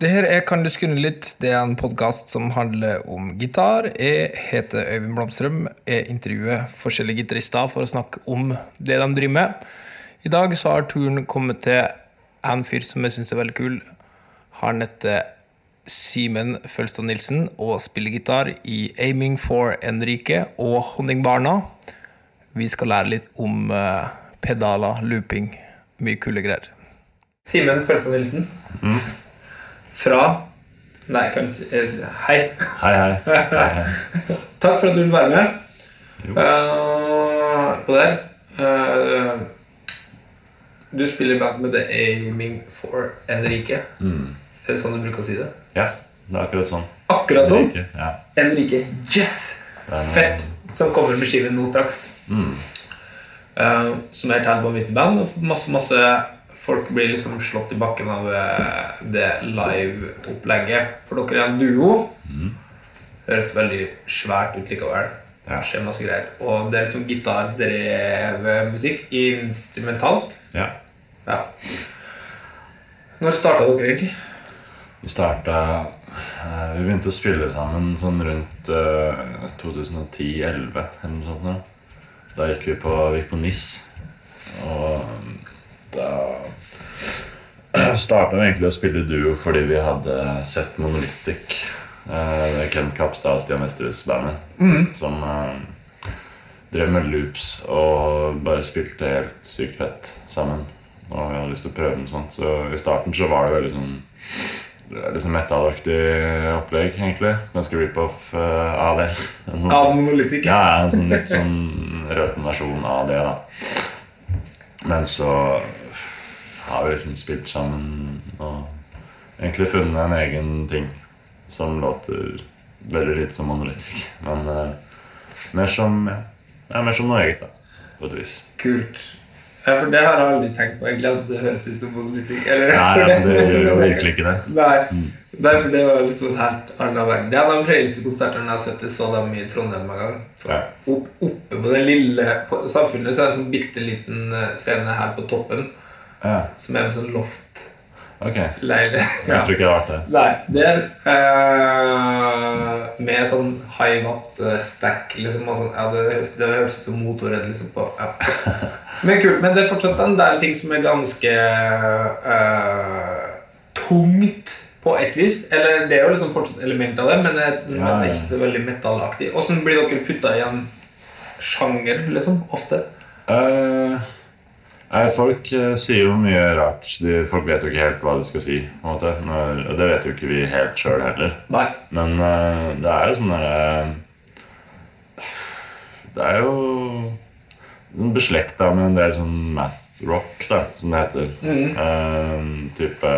Det her er Kan du skunne litt? Det er en podkast som handler om gitar. Jeg heter Øyvind Blomstrøm. Jeg intervjuer forskjellige gitarister for å snakke om det de driver med. I dag så har turen kommet til en fyr som jeg syns er veldig kul. Han heter Simen Følstad Nilsen og spiller gitar i Aiming for Enrique og Honningbarna. Vi skal lære litt om eh, pedaler, looping, mye kule greier. Simen Følstad Nilsen. Fra Nei, kan jeg si Hei. Hei, hei. hei, hei. Takk for at du vil være med. Eh, på det her. Eh, du spiller i band med The Aiming for Enrique. Mm. Er det sånn du bruker å si det? Ja, det er akkurat sånn. Akkurat sånn? Enrique. Ja. Enrique. Yes! Noe- Fett. Som kommer med skiven nå straks. Mm. Uh, som er et helt vanvittig band. Masse, masse folk blir liksom slått i bakken av eh, det live-opplegget. For dere er en duo. Høres veldig svært ut likevel. Ja. Skjer masse greier. Og det er liksom gitardrevet musikk. Instrumentalt. ja. Ja. Når starta dere egentlig? Vi starta eh, Vi begynte å spille sammen sånn rundt eh, 2010-2011 eller noe sånt. Da gikk vi på, vi gikk på NIS. Og mm, da starta vi egentlig å spille duo fordi vi hadde sett Monolithic. Uh, Ken Kapstad og Stian Vesterhus-bandet. Som uh, drev med loops og bare spilte helt sykt fett sammen. Og vi hadde lyst til å prøve noe sånt. Så i starten så var det veldig sånn liksom metallaktig opplegg, egentlig. Ganske rip-off uh, av det. En sånn- Av Monolithic. ja, en sånn litt sånn røten versjon av det, da. Men så har vi liksom spilt sammen og egentlig funnet en egen ting som låter veldig lite som Monolithic. Men uh, mer som ja, ja, mer som noe eget, da. På et vis. Kult. Ja, for det har jeg aldri tenkt på, egentlig. At det høres ut som Monolithic. Eller, Nei, ja, altså, det gjør jo virkelig ikke det. Nei. Nei, for det var liksom helt annen verden. Det er de høyeste konsertene jeg har sett. Jeg så dem i Trondheim en gang. Ja. opp, oppe på det lille på samfunnet så er det en sånn bitte liten eh, scene her på toppen Ja, som er en sånn ok. loft-leilighet. Jeg tror ikke det har vært det. Nei, det er eh, med sånn high watt-stack liksom, sånn. Ja, det, høres- det høres ut som motorredd liksom på ja. Men kult. Men det er fortsatt en del ting som er ganske eh, tungt på et vis. Eller det er jo liksom fortsatt element av det, men det er, ja. er ikke så veldig metallaktig. Åssen blir dere putta i en sjanger, liksom? Ofte? Eh, nei, folk eh, sier jo mye rart. De, folk vet jo ikke helt hva de skal si. og det vet jo ikke vi helt sjøl heller. Nei. Men uh, det er jo sånn derre Det er jo beslekta med en del sånn math rock, da, som det heter. Eh, type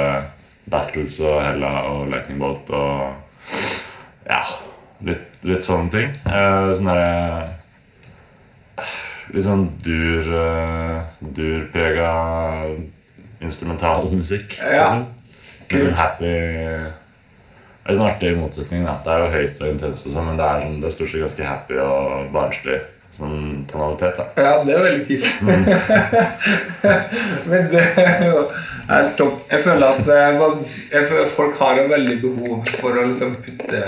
Battles og Hella og Lightning Bolt og Ja, litt, litt sånne ting. Uh, sånn derre Litt sånn dur uh, durprega instrumental musikk. Ja. liksom. Litt sånn happy Det er sånn artig motsetning. da Det er jo høyt og intenst, og sånn, men det er, sånn, det er stort sett ganske happy og barnslig. sånn tonalitet. da Ja, det er veldig fint. Mm. Men det er topp. Jeg føler at eh, man, jeg føler folk har jo veldig behov for å liksom putte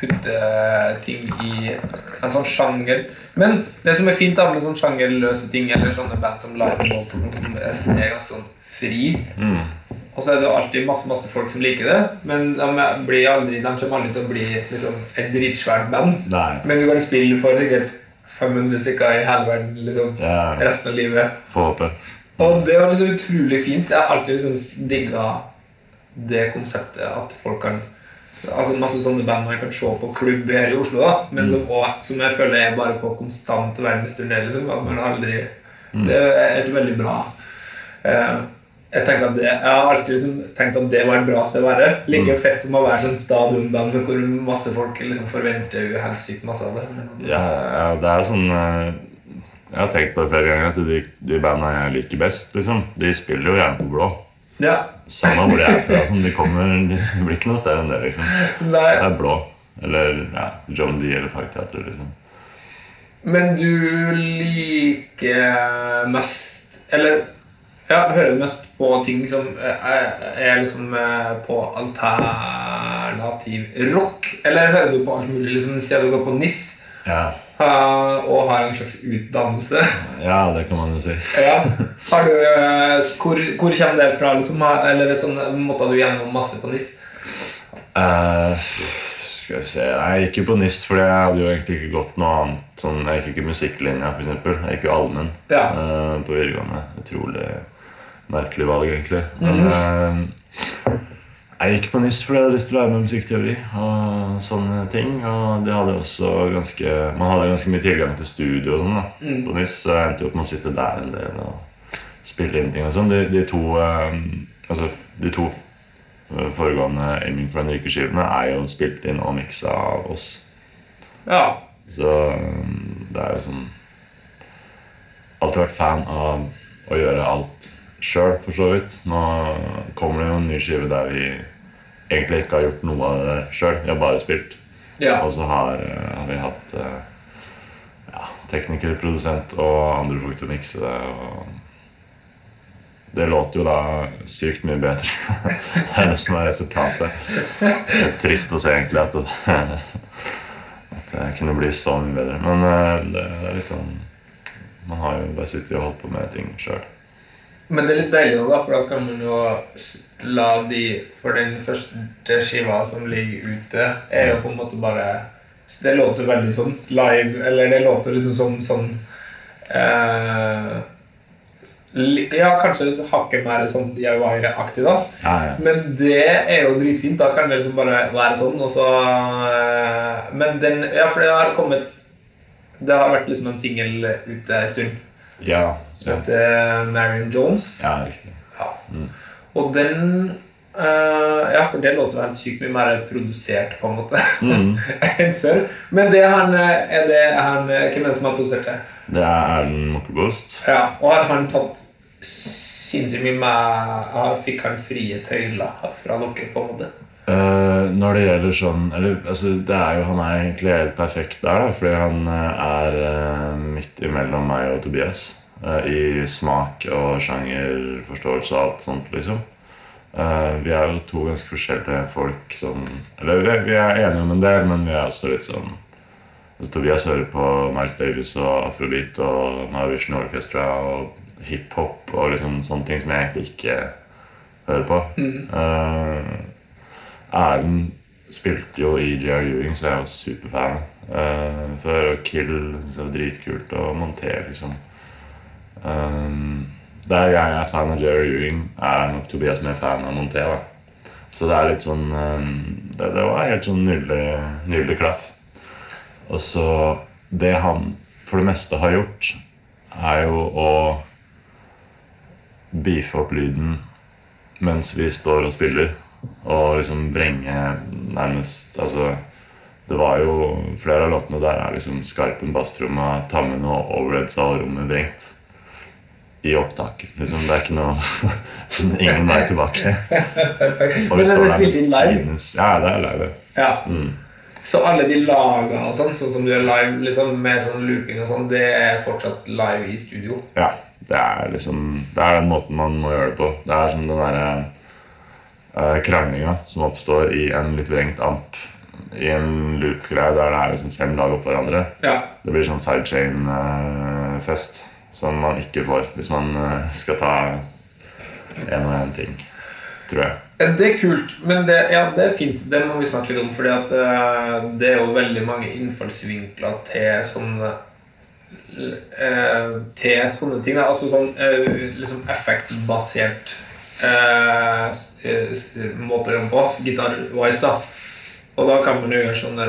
Putte ting i en sånn sjanger. Men det som er fint da med sånn sjangerløse ting, eller sånne band som Live Bolt, og sånn, som er er ganske sånn fri Mm. Og så er det alltid masse masse folk som liker det, men de, blir aldri, de kommer aldri til å bli liksom, et dritsvært band. Nei. Men du kan spille for sikkert 500 stykker i hele verden liksom, Ja. resten av livet. Får håpe. Og det var liksom utrolig fint. Jeg har alltid liksom digga det konseptet at folk kan Altså Masse sånne band man kan se på klubb her i Oslo, da men som, også, som jeg føler er bare på konstant verdensturné. Liksom, at man aldri Det er et veldig bra eh, jeg, det, jeg har alltid liksom tenkt at det var et bra sted å være. Like fett som å være sånn stadionband hvor masse folk liksom forventer uhelst sykt masse av det. Ja, ja, det er sånn eh, Jeg har tenkt på det flere ganger at de, de bandene jeg liker best, liksom, de spiller jo gjerne på blå. Ja, Samme hvor de er fra. Sånn, de, kommer, det blir ikke noe større enn det, liksom. nei, Det er blå. Eller ja, John D eller Parkteatret, liksom. Men du liker mest Eller ja, hører mest på ting liksom Er, er liksom eh, på alternativ rock? Eller hører du på alt mulig? liksom Sier du går på NIS Ja. Og har en slags utdannelse ja, det kan man jo si. ja. Har du, eh, hvor, hvor kommer det fra? liksom? Eller sånn, måtte du gjennom masse på NIS? Uh, skal vi se Jeg gikk jo på NIS fordi jeg hadde jo egentlig ikke gått noe annet. Sånn, jeg gikk ikke musikklinja, eksempel. Jeg gikk jo allmenn Ja. uh, på videregående. Utrolig merkelig valg, egentlig. Men eh, jeg gikk på NIS fordi jeg hadde lyst til å lære meg musikkteori og sånne ting. Og de hadde ganske man hadde ganske mye tilgang til studio og sånn da, på NIS, så jeg endte opp med å sitte der en del og spille inn ting og sånn. De, de to eh, altså de to eh, foregående Aiming for en uke-skivene er jo spilt inn og miksa av oss. Ja. Så um, det er jo sånn Alltid vært fan av å gjøre alt sjøl, for så vidt. Nå kommer det jo en ny skive der vi egentlig ikke har gjort noe av det sjøl. Vi har bare spilt. ja. Og så har, eh, har vi hatt eh, ja, tekniker, produsent og andre folk til å mikse det. Og det låter jo da sykt mye bedre. det er det som er resultatet. Det er trist å se egentlig at det, at det kunne bli så mye bedre. Men eh, det, det er litt sånn Man har jo bare sittet og holdt på med ting sjøl. Men det er litt deilig da, for da kan man jo la de For den første skiva som ligger ute, er jo på en måte bare Det låter veldig sånn live, eller det låter liksom som sånn eh, Ja, kanskje hakket mer sånn DIY-aktig, da. Ja, ja. Men det er jo dritfint. Da kan det liksom bare være sånn, og så eh, Men den Ja, for det har kommet Det har vært liksom en singel ute en stund Ja, som ja. heter Marion Jones. ja, riktig. Ja. Og den uh, Ja, for det låter jo helt sykt mye mer produsert, på en måte, Mm. enn før. Men det er han, eh, er det han eh, Hvem er det som har produsert det? Det er Erlend. Ja, og har han tatt sinnssykt mye med Fikk han frie tøyler fra dere, på en måte? Eh, når det gjelder sånn eller, altså, det er jo, Han er egentlig helt perfekt der, da, fordi han eh, er uh, midt imellom meg og Tobias. Uh, I smak og sjangerforståelse og alt sånt, liksom. Vi er jo to ganske forskjellige folk som Eller vi, vi er enige om en del, men vi er også litt sånn altså, Tobias hører på Miles Davis og afrobeat og Norwegian Orchestra og hiphop og liksom sånne ting som jeg egentlig ikke hører på. Eh, Erlend spilte jo i J.R. Ewing, så jeg var superfan. Uh, for og Kill så jeg dritkult. å montere, liksom. Um, der jeg er fan av J.R. Ewing, er nok Tobias mer fan av Monté. da. Så det er litt sånn um, det, det var helt sånn nydelig klaff. Og så Det han for det meste har gjort, er jo å beefe opp lyden mens vi står og spiller. Og liksom vrenge nærmest Altså Det var jo flere av låtene der er liksom Skarpen basstromma, Tammen og overheads og rommet vrengt. I opptak. Liksom, det er ikke noe Ingen vei tilbake. Perfekt. Og vi Men er det spilt inn live? Ja, det er live. Ja. Mm. Så alle de laga og sånn, sånn som du gjør live liksom, med sånn looping og sånn, det er fortsatt live i studio? Ja. Det er liksom Det er den måten man må gjøre det på. Det er som den derre uh, kranglinga som oppstår i en litt vrengt amp. I en loop-greie der det er liksom fem lag oppå hverandre. Ja. Det blir sånn sidechain-fest som man ikke får hvis man eh, skal ta en og en ting. Tror jeg. Det er kult, men det, ja, det er fint. Det må vi snakke litt om. For eh, det er jo veldig mange innfallsvinkler til sånne eh, Til sånne ting. Altså sånn eh, liksom effektbasert eh, eh, s- måte å jobbe på. Gitar-wise, da. Og da kan man jo gjøre sånn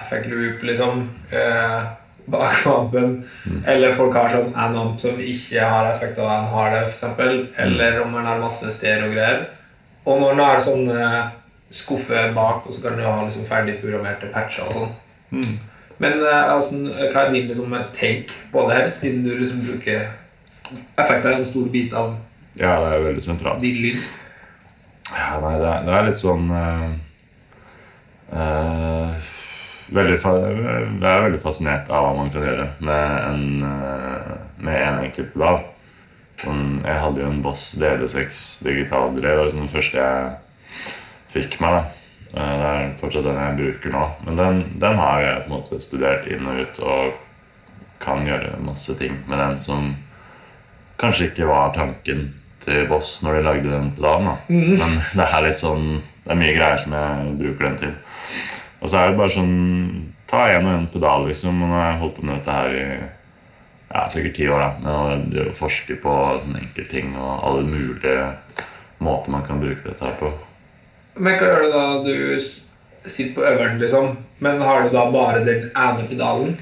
effect loop, liksom. Eh, bak ampen. Eller folk har sånn en amp som ikke har effekt, av en har det, f.eks. Eller om man har masse stereo-greier. Og når man har sånn eh, skuffe bak, og så kan du ha liksom ferdig programmerte patcher og sånn. Men eh, altså, hva er din liksom, take på det her, siden du liksom bruker Effekter er en stor bit av Ja, det er veldig sentralt. din lyd. Ja, nei, det er, det er litt sånn uh, uh, veldig, Jeg er veldig fascinert av hva man kan gjøre med en, uh, med en enkelt lav. Sånn, jeg hadde jo en Boss DD6 digital delay. Det var liksom den første jeg fikk meg. da. Det er fortsatt den jeg bruker nå. Men den, den har jeg på en måte studert inn og ut og kan gjøre masse ting med den som kanskje ikke var tanken til Boss når de lagde den pedalen. da. Men det er litt sånn Det er mye greier som jeg bruker den til. Og så er det bare sånn Ta en og en pedal, liksom. Og nå har jeg holdt på med dette her i ja, sikkert ti år. da Med å forske på sånne enkeltting og alle mulige måter man kan bruke dette her på. Men hva gjør du da du sitter på øveren, liksom? Men har du da bare den ene pedalen?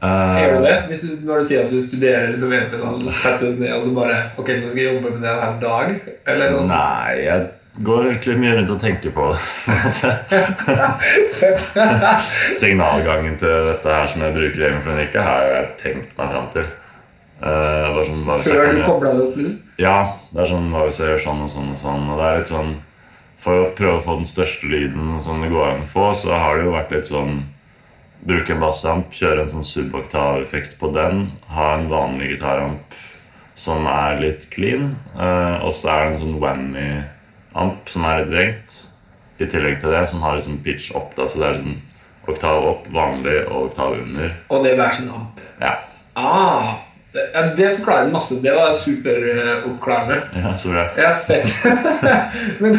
Eh, Gjør du det? Hvis du, når du sier at du studerer liksom en pedal, setter du ned og så bare Ok, nå skal jeg jobbe med det en hel dag? Eller noe sånt? Nei, jeg går egentlig mye rundt og tenker på det. Signalgangen til dette her som jeg bruker i Evenfrenika, har jeg tenkt meg fram til. Uh, sånn, Før du kobla det opp, liksom? Ja, det er sånn hva hvis jeg gjør sånn og sånn og sånn. Og det er litt sånn For å prøve å få den største lyden som det går an å få, så har det jo vært litt sånn Bruke en bassamp, kjøre en sånn suboktaveffekt på den, ha en vanlig gitaramp som er litt clean, eh, og så er det en sånn whammy-amp som er litt vrengt. I tillegg til det, som har liksom pitch opp, da, så det er sånn oktav opp, vanlig og oktav under. Og det er hver sin amp. Ja, Ah, ja, det forklarer masse. Det var superoppklarende. ja så bra. Ja, fett. men,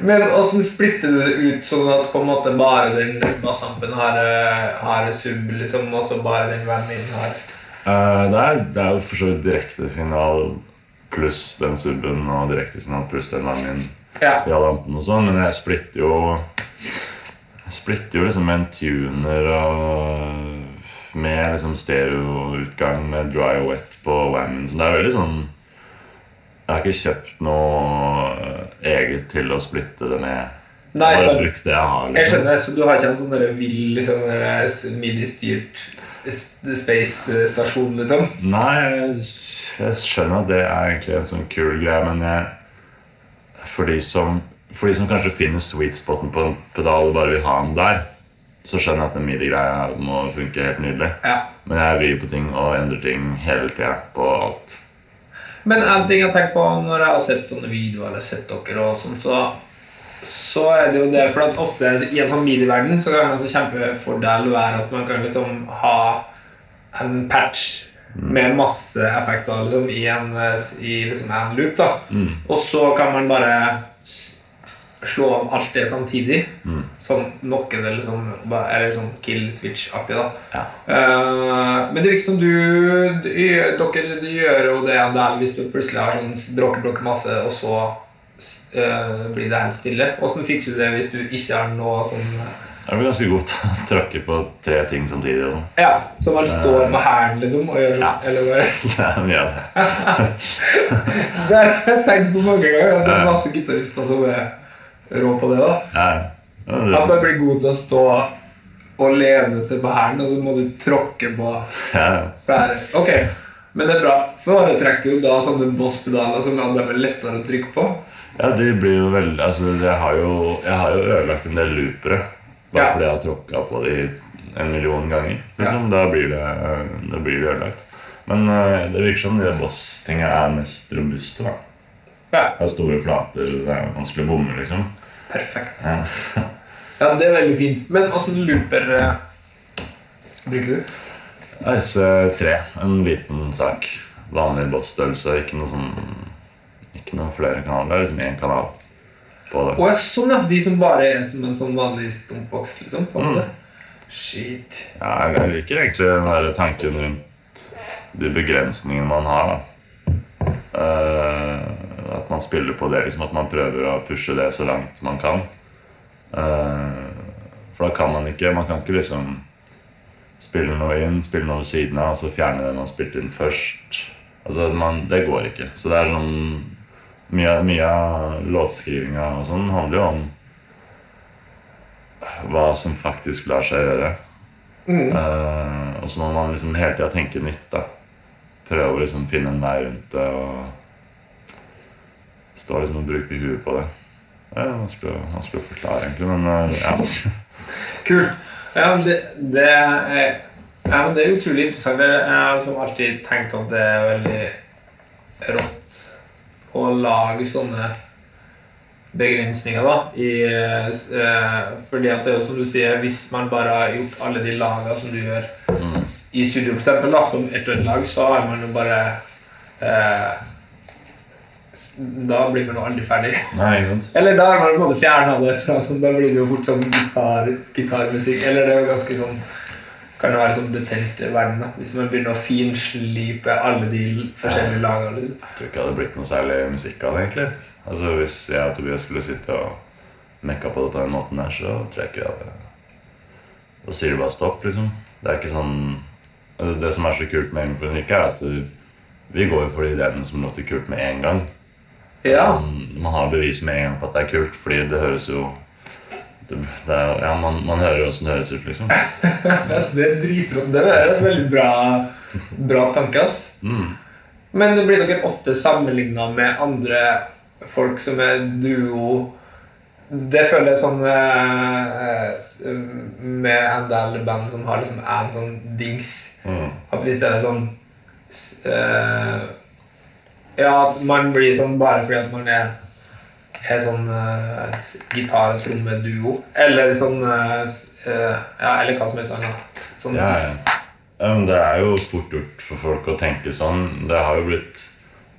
men åssen splitter du det ut sånn at på en måte bare den Massampen har, eh, har sub, liksom, og så bare den whammy-en har uh, det, er, det er jo for så vidt direktesignal pluss den suben og direktesignal pluss den verden Ja. i alle og sånn, men jeg splitter jo Jeg splitter jo liksom med en tuner og med liksom stereoutgang med dry og wet på whammen, så det er veldig sånn Jeg har ikke kjøpt noe eh, eget til å splitte det med. Nei, Bare har brukt det jeg har. Jeg Liksom. skjønner, så du har ikke en sånn vill liksom, midi-styrt space-stasjon, liksom? Nei, jeg, jeg skjønner at det er egentlig en sånn kul greie, men jeg, for, de som, for de som kanskje finner sweet spoten på en pedal og bare vil ha den der, så skjønner jeg at den midi-greia må funke helt nydelig. Ja. Men jeg vrir på ting og endrer ting hele tida på alt. Men en ting jeg tenker på når jeg har sett sånne videoer eller sett dere, og sånn, så, så er det jo det For at ofte i en medieverden så kan altså kjempefordel være at man kan liksom ha en patch med masse effekter liksom, i, en, eh, i liksom en loop. da Og så kan man bare slå av alt det samtidig. Sånn nok en del liksom ba- Eller sånn kill switch-aktig. da Ja. Uh, men det virker som du, du Dere du gjør jo det del hvis du plutselig har sånn bråke, bråke masse, og så uh, blir det helt stille. Åssen fikk du det hvis du ikke har noe sånn Jeg blir ganske god til å tråkke på tre ting samtidig. og sånn. Ja, Så man står med hælen liksom og gjør sånn? Ja. Eller bare Det er mye av det. Det har jeg tenkt på mange ganger. Det er masse gitarister som er rå på det. da Ja, ja. At man blir god til å stå og lene seg på hælen, og så må du tråkke på ja. Ok, men det er bra. Foretrekker jo da sånne Boss-pedaler som det er lettere å trykke på. Ja, de blir jo veldig Altså, jeg har jo, jeg har jo ødelagt en del loopere Bare Ja. fordi jeg har tråkka på de en million ganger. Liksom. Da blir det, da blir det ødelagt. Men eh, det virker som de boss-tinga er mest robuste. da Ja, Det er store flater, det er vanskelig å bomme, liksom. Perfekt. Ja. Ja, det er veldig fint. Men åssen looper uh, bruker du? RC3, en liten sak. Vanlig boss-størrelse, ikke noe sånn Ikke noe flere kanaler. Det er liksom én kanal på det. Ja, sånn ja. De som bare er som en sånn vanlig stumpboks, liksom? På mm. Shit. Ja, jeg liker egentlig den der tanken rundt de begrensningene man har. da. Eh, at man spiller på det, liksom at man prøver å pushe det så langt man kan. Eh, for da kan man ikke Man kan ikke liksom spille noe inn, spille noe ved siden av, og så fjerne det man spilte inn først. Altså, man, Det går ikke. Så det er sånn Mye, mye av låtskrivinga og sånn handler jo om hva som faktisk lar seg gjøre. Eh, og så må man liksom hele tida tenke nytt. da Prøve å liksom finne en vei rundt det og stå liksom og bruker huet på det. Det er vanskelig, vanskelig å forklare, egentlig, men eh, ja. Kult. Ja, det, det, er, ja, det er utrolig interessant. Jeg har liksom alltid tenkt at det er veldig rått å lage sånne begrensninger, da. I, uh, fordi at det er jo som du sier, hvis man bare har gjort alle de lagene som du gjør i studio, da, som ett og ett lag, så har man jo bare eh, Da blir man jo aldri ferdig. Nei. Eller da har man på en måte fjerna det fra sånn, Da blir det jo fort sånn gitar, gitarmusikk. Eller det er jo ganske sånn Kan jo være sånn betent verden, da. Hvis man begynner å finslipe alle de forskjellige lagene. Liksom. Jeg tror ikke det hadde blitt noe særlig musikk av det, egentlig. Altså Hvis jeg og Tobias skulle sitte og mekka på det på den måten der, så tror jeg ikke at hadde Da sier du bare stopp, liksom. Det er ikke sånn altså, Det som er så kult med Engelbrekk, er at vi går jo for de ideene som låter kult med en gang. Ja. Man, man har bevis med en gang på at det er kult, fordi det høres jo det, det er, Ja, man, man hører jo åssen det høres ut, liksom. Det er dritrått. Det er en veldig bra, bra tanke, ass. Mm. Men det blir dere ofte sammenligna med andre folk som er duo Det føler jeg sånn eh, med en del band som har liksom en sånn dings Mm. At hvis det er sånn eh, Ja, at man blir sånn bare fordi at man er, er sånn uh, gitar- og trommeduo. Eller sånn uh, eh, Ja, eller hva som helst annet. Sånn, Ja, ja. ja, men det er jo fort gjort for folk å tenke sånn. Det har jo blitt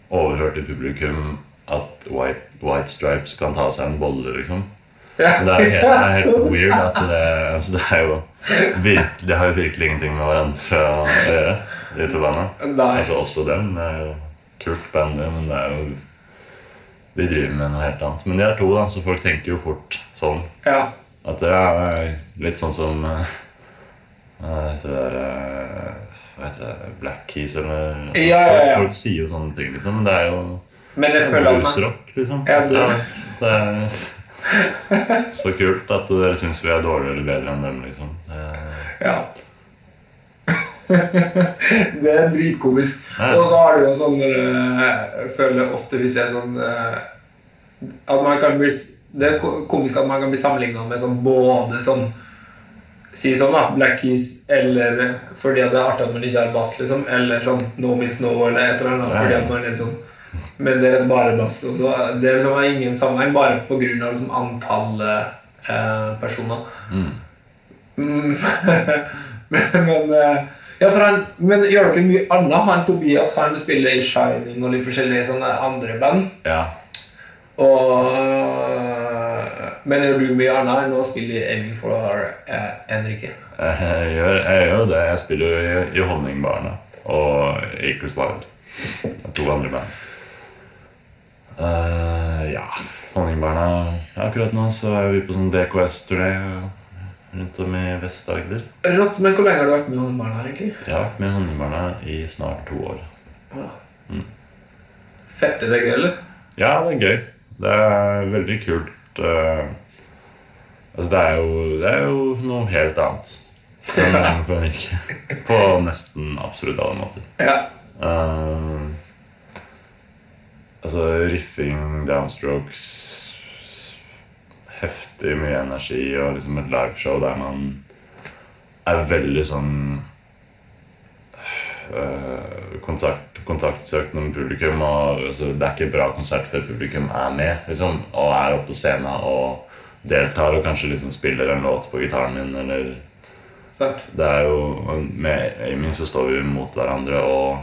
overhørt i publikum at White, white Stripes kan ta seg en bolle, liksom. Ja. Det er, helt, det er helt weird at det, altså det er jo virkelig, Det har jo virkelig ingenting med hverandre å gjøre, de to bandene. Altså også dem. Det er jo kult band, det, men det er jo De driver med noe helt annet. Men de er to, da, så folk tenker jo fort sånn. Ja. At det er litt sånn som uh, heter det der uh, Hva heter det? Black Keys, eller noe Ja, ja, ja. Folk, sier jo sånne ting, liksom. Men det er jo Men jeg føler bluesrock, liksom. Ja, det- det er så kult at dere syns vi er dårligere eller bedre enn dem, liksom. Det, Ja. det er dritkomisk. Ja. Og så har du jo sånn jeg føler ofte hvis jeg sånn eh, At man kan bli Det er komisk at man kan bli sammenligna med sånn både sånn Si sånn, da. Black Keys eller fordi at det er artig at man ikke har bass, liksom. Eller sånn No Means No eller et eller annet. Fordi at man sånn Men det er bare bass. Også. det er liksom ingen sammenheng, bare på grunn av liksom antallet eh, personer. mm. Mm. men, men, eh, ja, for han, men gjør dere mye annet? Han Tobias han spiller i Shining og litt forskjellige sånne andre band. Ja. Og, eh, men gjør du mye annet enn å spille i Aiming for eh, Enrique? Jeg gjør, jeg gjør det. Jeg spiller jo i, i Honningbarna og Equals Wild. To andre band. Uh, ja, Honningbarna Akkurat nå så er vi på sånn DKS-turné rundt om i Vest-Agder. Rått, men hvor lenge har du vært med han egentlig? Jeg har vært med Honningbarna i snart to år. Ja. Fett, er det gøy, eller? Ja, det er gøy. Det er veldig kult. eh, altså, det er, jo, det er jo noe helt annet. enn for Enrique. På nesten absolutt alle måter. Ja. Uh, altså riffing, downstrokes heftig mye energi og liksom et liveshow der man er veldig sånn øh, kontakt, kontaktsøkende med publikum. Og, altså, det er ikke bra konsert før publikum er med liksom, og er oppe på scenen og deltar og kanskje liksom spiller en låt på gitaren min. Eller Sant? det er jo Med Aiming så står vi mot hverandre, og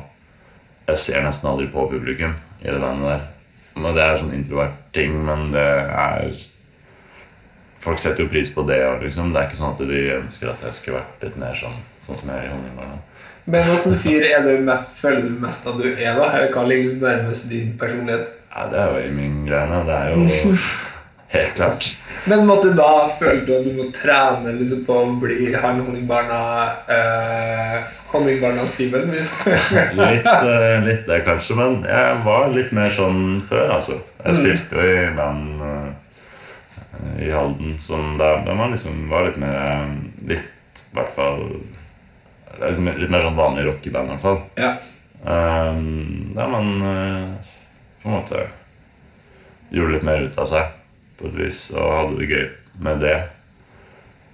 jeg ser nesten aldri på publikum i det bandet der. Men Det er sånn introvert ting, men det er Folk setter jo pris på det. òg, liksom. Det er ikke sånn at de ønsker at jeg skulle vært litt mer sånn, sånn som jeg er i Honningbarna. Men åssen fyr er du mest, føler du mest at du er, da? Eller hva ligger liksom nærmest din personlighet? Ja, det er jo Aiming-greiene. Det er jo helt klart. Men måtte da føle du at du må trene liksom, på å bli han honningbarna uh, Honningbarna Simen? Litt, eh, litt det, kanskje. Men jeg var litt mer sånn før, altså. Jeg spilte jo i band eh, i Halden Sånn der, der man liksom var litt mer eh, Litt, i hvert fall liksom Litt mer sånn vanlig rockeband, i hvert fall. Ja. Um, der man uh, på en måte gjorde litt mer ut av seg på et vis og hadde det gøy med det.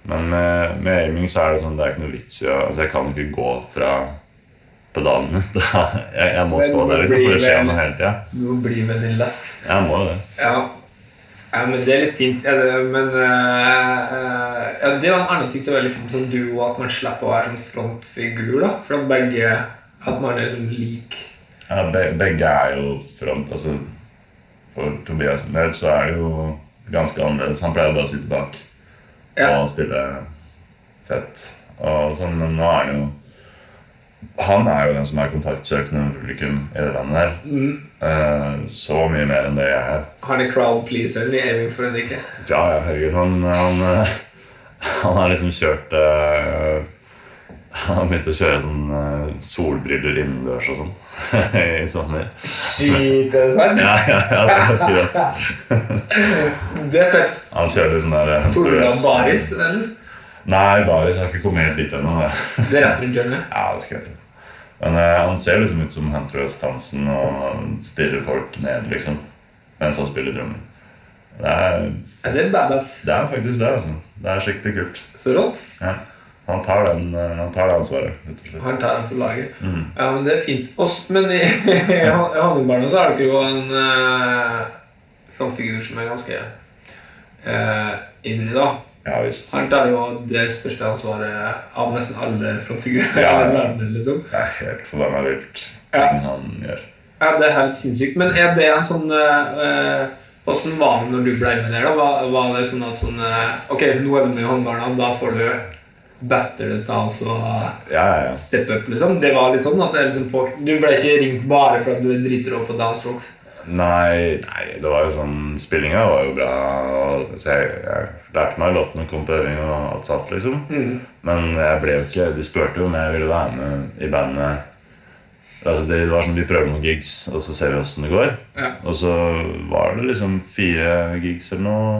Men med, med aiming så er det sånn det er ikke noe vits i å altså Jeg kan ikke gå fra pedalene. Da- Jeg, jeg må stå der, liksom, for det skjer noe hele tida. Du må bli med din lest. Jeg må det. Ja. Ja, men det er litt fint. Ja, det, men eh, ja, det jo en annen ting som er veldig fint som duo, at man slipper å være sånn frontfigur. da For at begge At man er liksom lik. Ja, be, begge er jo front. Altså, for Tobias sin del så er det jo ganske annerledes. Han pleier bare å sitte bak Ja. og spille fett. Og sånn, men nå er han jo Han er jo den som er kontaktsøkende med publikum i det landet der. Mm. Uh, så mye mer enn det jeg er. Har Han en crowd pleaser i Eivind for en ikke. Ja, ja, herregud. Han, han, eh, han har liksom kjørt uh, Han har begynt å kjøre sånn uh, solbriller innendørs og sånn i sommer. Shit, er det sant? Ja, ja, ja, det er rått. Det er fett. Han kjører sånn der Sola. Baris, eller? Nei, Baris har ikke kommet helt dit ennå. det. Det er rett rundt hjørnet. Ja, det skal jeg tro. Men eh, han ser liksom ut som Hunter S. Thompson og stirrer folk ned, liksom. Mens han spiller drømmer. Det er, Ja, det er badass. det er faktisk det, altså. Det er skikkelig kult. Så rått. Ja. Han tar, den, eh, han tar det ansvaret, rett og slett. Han tar den for laget. Mm. Ja, men det er fint. Også, men i, i Honningbarna så er det jo en uh, frontfigur som er ganske uh, ivrig, da. Ja visst. Han tar jo det største ansvaret av nesten alle frontfigurer i Ja, ja. verden, liksom. Det er helt forbanna vilt, Ja. ting han gjør. Ja, det er helt sinnssykt. Men er det en sånn uh, Åssen var det når du ble med der? da? Var, var det sånn at sånn eh, Ok, nå er du med i Håndbarna, da får du batter det til altså Ja, ja, step up, liksom? Det var litt sånn at det liksom på, Du ble ikke ringt bare for at du driter opp på dance rocks? Nei, nei, det var jo sånn Spillinga var jo bra. Og, så jeg, jeg lærte meg låtene, kom på øving og alt satt, liksom. Men jeg ble jo ikke De spurte jo om jeg ville være med i bandet. Altså det var sånn Vi prøver noen gigs, og så ser vi åssen det går. Ja. Og så var det liksom fire gigs eller noe.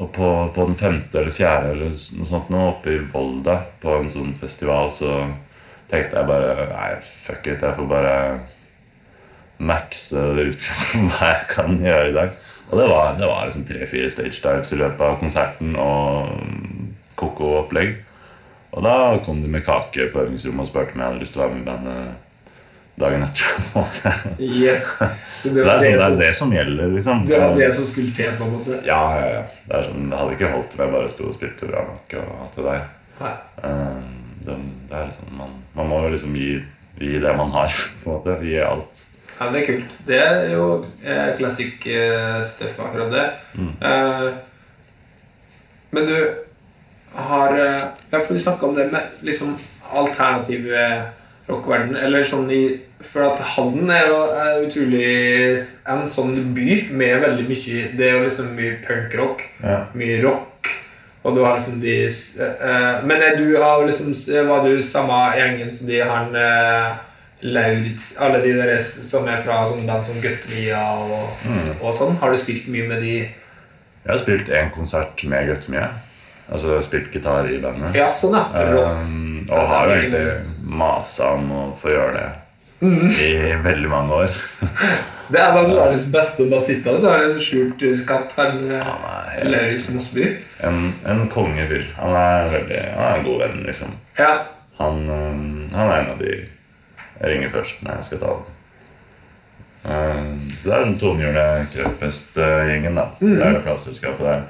Og på, på den femte eller fjerde eller noe sånt nå, oppe i Volda, på en sånn festival, så tenkte jeg bare Nei, fuck it. Jeg får bare maxe det ut som jeg kan gjøre i dag. Og det var, det var liksom tre-fire stage dives i løpet av konserten og mm, koko opplegg. Og da kom de med kake på øvingsrommet og spurte om jeg hadde lyst til å være med i bandet dagen etter. på en måte. Yes. Så Så det det er, det, sånn, det som, er det som gjelder, liksom. det var det som skulle til, på en måte? Ja, ja, ja. Det, sånn, det hadde ikke holdt om jeg bare sto og spilte bra nok og alt det der. Det, det er liksom, man, man må jo liksom gi, gi det man har, på en måte. Gi alt. Ja, det er kult. Det er jo eh, classic eh, stuff, akkurat det. Eh, men du har eh, Ja, for snakke snakka om det med liksom alternativ rockeverden. Eller sånn i For at Halden er jo er utrolig en sånn by med veldig mye Det er jo liksom mye punkrock, Ja. mye rock. Og du har liksom de eh, eh, Men er du av liksom Var du samme gjengen som de han Lauritz Alle de der som er fra sånn band som Guttemia og, og sånn? Har du spilt mye med de Jeg har spilt én konsert med Gøttemia. Altså spilt gitar i bandet. Ja, sånn, ja. Um, og har jo egentlig masa om å få gjøre det Mm. i veldig mange år. Det er en av verdens beste bassister. Du har en skjult skatt, han eh, Han Lauritz Mosby. en, en kongefyr. Han er veldig Han er en god venn, liksom. Ja. Han, øhm, han er en av de jeg ringer først når jeg skal ta den. Ehm, så det er den tohjulede krøpphestgjengen, da. Det er det plateselskapet der.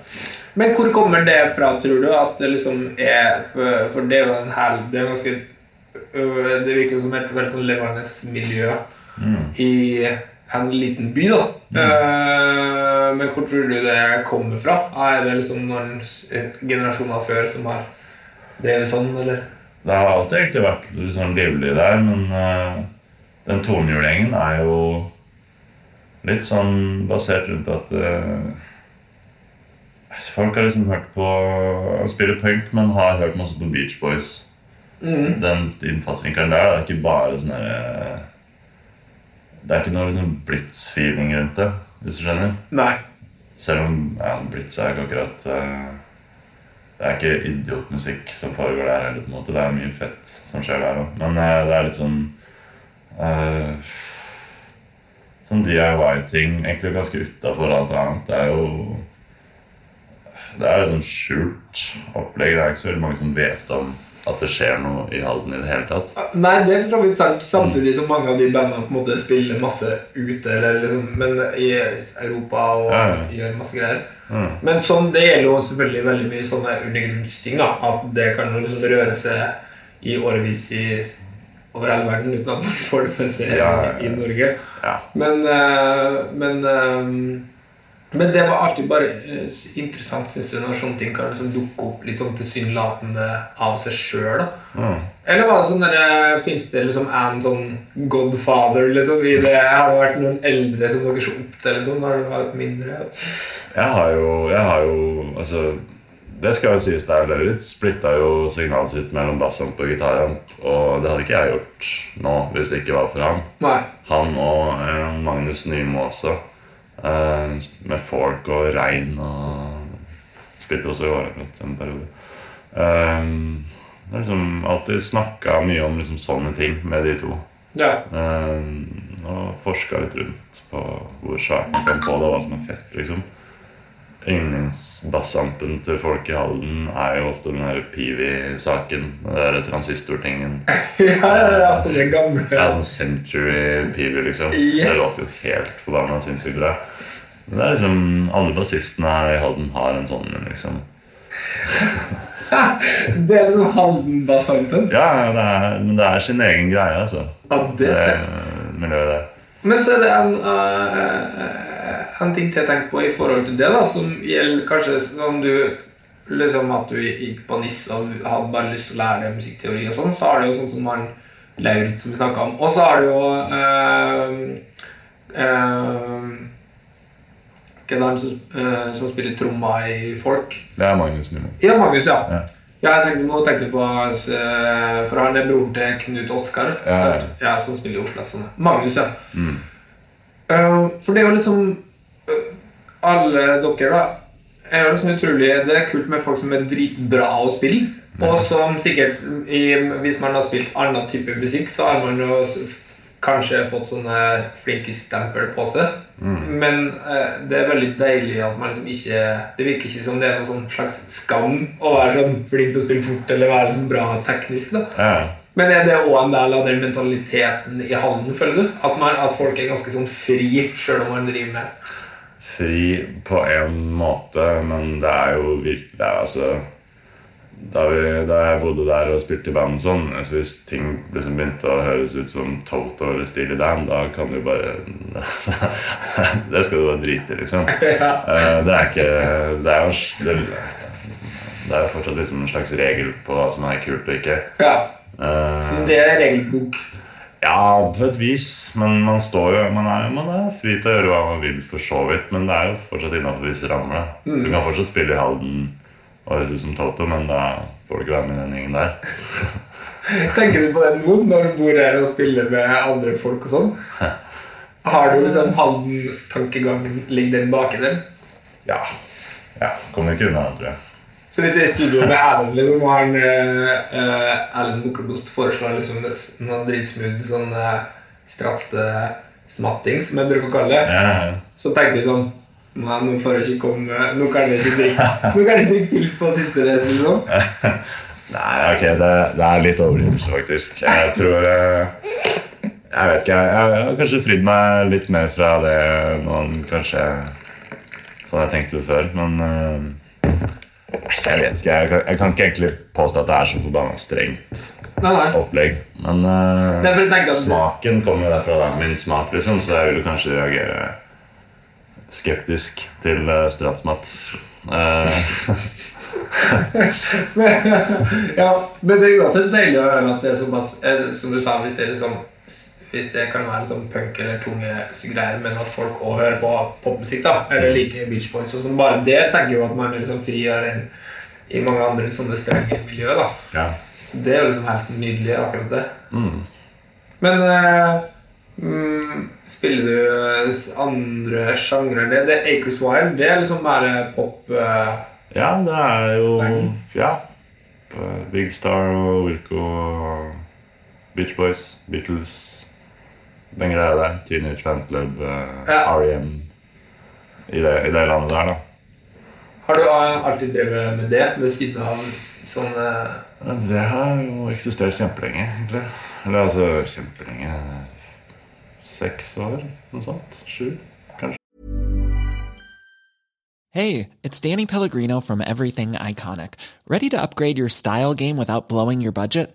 Men hvor kommer det fra, tror du? At det liksom er For, for det er jo en hel Det er ganske øh, Det virker jo som et veldig sånn levende miljø i en liten by, da. Mm. men hvor tror du det kommer fra? Er det liksom noen generasjoner før som har drevet sånn, eller? Det har alltid egentlig vært litt sånn livlig der, men uh, den tornhjulgjengen er jo litt sånn basert rundt at altså, Folk har liksom hørt på Han spiller punk, men har hørt masse på Beach Boys. Den innfallsvinkelen der det er ikke bare sånn herre Det er ikke noe liksom blitz-feeling rundt det, hvis du skjønner. Nei. Selv om ja, blitz er ikke akkurat eh, Det er ikke idiotmusikk som foregår der heller, på en måte. Det er mye fett som skjer der òg. Men uh, det er litt sånn uh, Sånn DIY-ting. Egentlig ganske utafor alt annet. Det er jo Det er et sånn skjult opplegg. Det er ikke så veldig mange som vet om at det skjer noe i Halden i det hele tatt. Nei, det er for sant. Samtidig som mange av de bandene på en måte spiller masse ute, eller liksom, men i Europa og Ja, ja. gjør masse greier. Mm. Men sånn, det gjelder jo selvfølgelig veldig mye sånne undergrunnsting. da, At det kan liksom røre seg i årevis i, over hele verden uten at man får det med seg Ja, ja. i Norge. Ja. Men, eh, men, eh, men det var alltid bare eh, interessant synes jeg, når sånne ting kan liksom dukke opp litt sånn tilsynelatende av seg sjøl. Mm. Eller var det sånn der, finnes det liksom en sånn godfather liksom, i det? Har det vært noen eldre som dere så opp til liksom, når det var mindre? Jeg har jo, jeg har jo altså, Det skal jo sies der. Lauritz splitta jo signalet sitt mellom bassamp og gitaramp. Og det hadde ikke jeg gjort nå hvis det ikke var for han. Nei. Han og eh, Magnus Nymo også. Eh, med folk og regn og Spilte også i Åreprat en periode. Eh, det er liksom alltid snakka mye om liksom sånne ting med de to. Ja. Eh, og forska litt rundt på hvor sjarmen kan få det, og hva som er fett, liksom. Yndlingsbassampen til folk i Halden er jo ofte den der Peavy-saken. Den derre transistortingen. ja, ja, ja, så det er gamle Ja, sånn Century Peavy, liksom. Yes. Det låter jo helt forbanna sinnssykt bra. Men det er liksom Alle bassistene her i Halden har en sånn en, liksom. Det er liksom Halden-bassampen. Ja, det er, men det er sin egen greie, altså. Ja, det er fett. Det miljøet der. Men så er det en, eh, en ting til jeg tenkte på i forhold til det, da, som gjelder kanskje om du liksom At du gikk på NIS og hadde bare lyst til å lære deg musikkteori og sånn, så har du jo sånn som han Lauritz som vi snakka om. Og så har du jo øh, øh, Hva er det han som, øh, som spiller tromma i folk? Det er Magnus Nymo. Ja, Magnus, ja. Ja. Ja, jeg tenkte, nå tenkte jeg på eh, For han er broren til Knut Oskar, Ja, ja. som spiller i Oslo. Sånn. Magnus, ja. Eh, for det er jo liksom eh, Alle dere, da, er jo liksom utrolig Det er kult med folk som er dritbra å spille. Og som sikkert i, Hvis man har spilt annen type musikk, så har man jo kanskje fått sånne flinkis-stempel på seg. Men eh, det er veldig deilig at man liksom ikke Det virker ikke som det er noen sånn slags skam å være sånn flink til å spille fort eller være sånn bra teknisk. da Ja. Men er det òg en del av den mentaliteten i handelen, føler du? At, man, at folk er ganske sånn fri sjøl om man driver med Fri på en måte, men det er jo virkelig det er altså da, vi, da jeg bodde der og spilte i band og sånn, altså hvis ting liksom begynte å høres ut som Toto eller Steely Dan, da kan du bare Det skal du bare drite i, liksom. Ja. Det er ikke Det er jo det, det er fortsatt liksom en slags regel på hva som er kult og ikke. Ja, Eh, så Det er regelbok. ja, på et vis. Men man står jo Man er, man er fri til å gjøre hva man vil, for så vidt. Men det er jo fortsatt innafor visse rammer. Mm. Du kan fortsatt spille i Halden og høres ut som Toto, men da får du ikke være med i den gjengen der. Tenker du på den nå når du bor her og spiller med andre folk og sånn? Har du liksom Halden-tankegangen Ligger den baki der? Ja. ja kommer ikke unna tror jeg. Så hvis du er i studio med Erlend, liksom, og han eh, eh, Erlend Bukkebost foreslår liksom noe dritsmooth sånn uh, stratte smatting, som jeg bruker å kalle det, Ja, så tenker du sånn Nei, nå får jeg ikke komme Nå kan jeg ikke drikke Nå kan jeg ikke drikke pils på siste race, liksom. Nei, ok, det, det er litt overdrivelse, faktisk. Jeg tror uh, Jeg vet ikke. Jeg, jeg har kanskje fridd meg litt mer fra det nå kanskje sånn jeg tenkte før. Men eh, jeg vet ikke. Jeg kan, jeg kan ikke egentlig påstå at det er så forbanna strengt Nei, nei. opplegg. Men uh, Nei, smaken kommer jo derfra. Da. Min smak, liksom, så jeg vil kanskje reagere skeptisk til uh, stratsmat. Eh, ja, men det er uansett deilig å høre at det er såpass Som du sa, hvis det, er liksom, hvis det kan være sånn punk eller tunge greier, men at folk også hører på popmusikk, da, eller liker Beach Boys og sånn, bare der tenker jo at man er liksom friere enn i mange andre sånne strenge miljø. da. ja. Så det er jo liksom helt nydelig, akkurat det. Mm. Men uh, mm, spiller du eh, andre sjangre enn det? Det er Acres Wild. Det er liksom bare pop uh, Ja, det er jo Verden. Ja. Big Star og Wilco og Beach Boys, Beatles Den greia der. Teenage Fan Club, eh, Ja. R.E.M. I det, I det landet der, da. Har du eh, alltid drevet med det ved siden av sånn uh... Det har jo eksistert kjempelenge, egentlig. Eller altså kjempelenge Seks år, noe sånt. Sju. Hey, it's Danny Pellegrino from Everything Iconic. Ready to upgrade your style game without blowing your budget?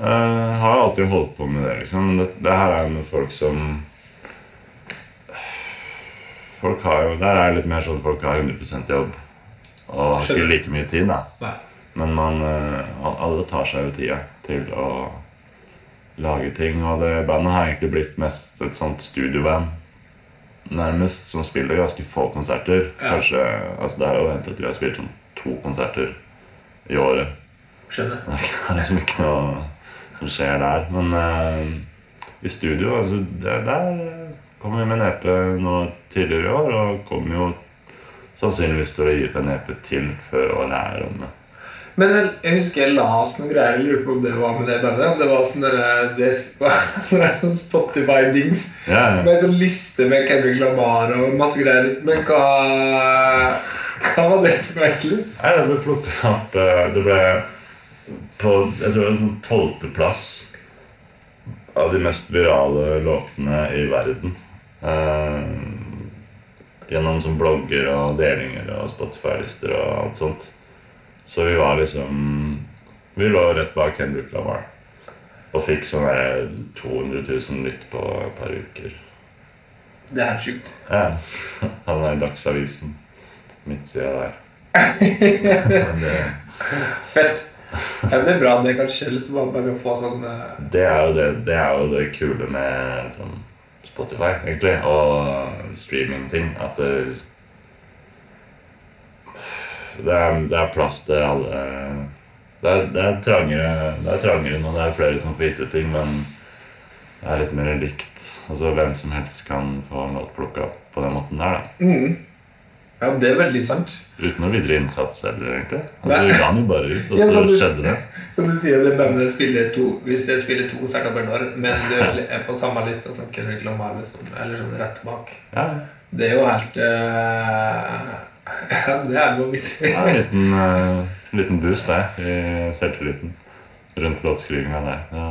Jeg har alltid holdt på med det, liksom. Det, det her er med folk som Folk har jo Der er det litt mer sånn at folk har 100% jobb og har ikke like mye tid, da. Men man eh, alle tar seg jo tida til å lage ting. Og det bandet har egentlig blitt mest et sånt studioband, nærmest, som spiller ganske få konserter. Ja. Kanskje, altså Det har jo hendt at vi har spilt sånn to konserter i året. Skjønner. Det er liksom ikke noe som skjer der. Men eh, i studio, altså det, Der kom vi med en EP nå tidligere i år, og kommer jo sannsynligvis til å gi ut en EP til før året er omme. Men jeg, jeg husker jeg leste noen greier. Jeg lurer på om det var med det bandet. Det var sånn det var sånn Spotify-dings. Ja, ja. Med en sånn liste med Kendrick Lamar og masse greier. Men hva Hva var det for noe, egentlig? Nei, det ble plukket opp eh, Det ble på jeg tror det en sånn tolvteplass av de mest virale låtene i verden. Eh, gjennom sånn blogger og delinger og Spotify-lister og alt sånt. Så vi var liksom Vi lå rett bak Henrik Lamar. Og fikk sånn der 200 000 lytt på et par uker. Det er helt sjukt. Ja. Han er i Dagsavisen. Midtsida der. Det, Fett. Ja, det er bra. Det kan skje litt. Bare bare få sånn uh... det, er jo det, det er jo det kule med liksom, Spotify, egentlig, og streamingting. At det, det, er, det er plass til alle det er, det, er trangere, det er trangere når det er flere som får gitt ut ting, men det er litt mer likt. Altså Hvem som helst kan få en låt plukka opp på den måten der. da Ja, det er veldig sant. Uten noe videre innsats heller, egentlig. Altså, Vi ga den jo bare ut, og Ja, så så skjedde det. Som du sier, det bandet spiller to Hvis det spiller to konserter per år, men du er på samme liste som Kendrick Lamar, liksom, eller sånn rett bak Ja, Det er jo helt uh, Ja, det er noe mitt. ja En liten, uh, liten boost der i selvtilliten rundt låtskrivinga der. Ja,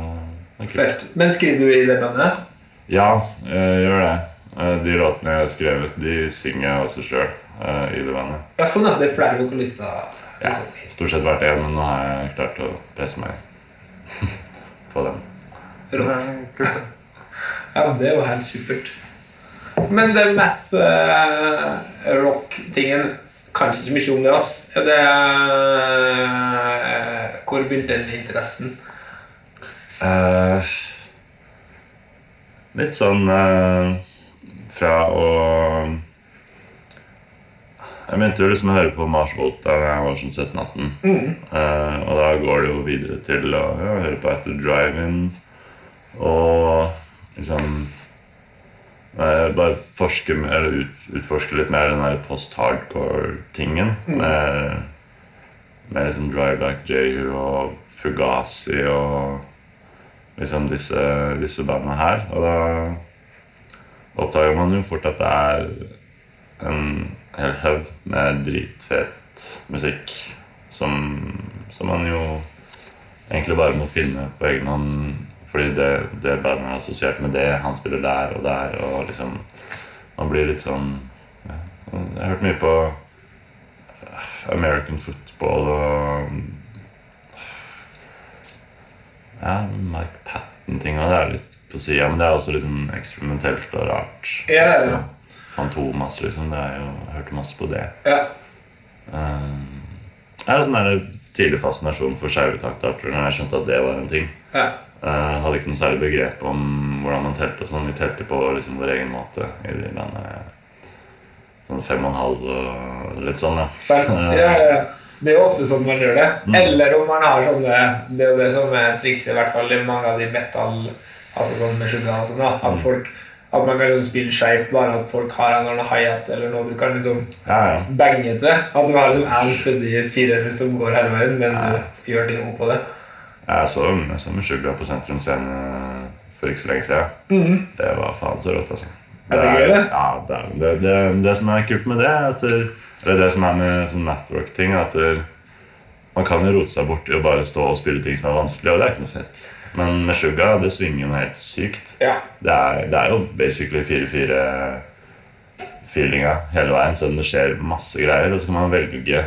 er Men skriver du i det bandet? Ja, jeg gjør det. Eh, De låtene jeg har skrevet, de synger jeg også sjøl i det bandet. Ja, sånn at det er flere vokalister. Ja, stort sett vært én, men nå har jeg klart å presse meg på den. Rått. Ja, det er jo helt supert. Men det math uh, rock-tingen Kanskje ikke så mye om det. altså. Er det uh, Hvor begynte den interessen? Uh, litt sånn eh, fra å Jeg begynte jo liksom å høre på Mars Volta da jeg var sånn 17-18. Eh, og da går det jo videre til å ja, høre på Etter Drive-In og liksom uh, Bare forske mer, ut, utforske litt mer den der post-hardcore-tingen. Med, med liksom Dryback Jehu og Fugazi og liksom disse, disse bandene her. Og da oppdager man jo fort at det er en hel haug med dritfet musikk som, som man jo egentlig bare må finne på egen hånd. Fordi det, det bandet er assosiert med det. Han spiller der og der. Og liksom Man blir litt sånn ja. Jeg har hørt mye på American football og Ja, Mike Patten-ting. Og det er litt på sida, men det er også liksom eksperimentelt og rart. Ja, ja, ja. Fantomas, liksom. Det er jo, jeg hørte masse på det. Ja. Um, jeg har sånn tidlig fascinasjon for skeive taktarter når jeg skjønte at det var en ting. ja. Jeg hadde ikke noe særlig begrep om hvordan man telte. og sånn. Vi telte på liksom vår egen måte i de landene. Sånn fem og en halv og litt sånn, ja. Ja, ja. Det er jo ofte sånn man gjør det. Eller om man har sånne Det er jo det som er trikset, i hvert fall i mange av de metal Altså sånn med og sånn, da. At folk At man kan liksom spille skeivt, bare at folk har en eller annen hi-hat eller noe du kan liksom Ja, ja. bange til. At du har liksom én stedig firer som går hele veien, men du gjør ting opp på det. Jeg så, jeg så Meshuggah på Sentrum Scene for ikke så lenge siden. Det var faen så rått, altså. Er det gøy, det? Ja, det, er- det, det, som er kult med det, er det, eller det som er med sånn network-ting, er at man kan jo rote seg bort i å bare stå og spille ting som er vanskelig, og det er ikke noe fett. Men med Meshuggah, det svinger jo helt sykt. Ja. Det er, det er jo basically 4-4-feelinga hele veien, selv om det skjer masse greier. Og så kan man velge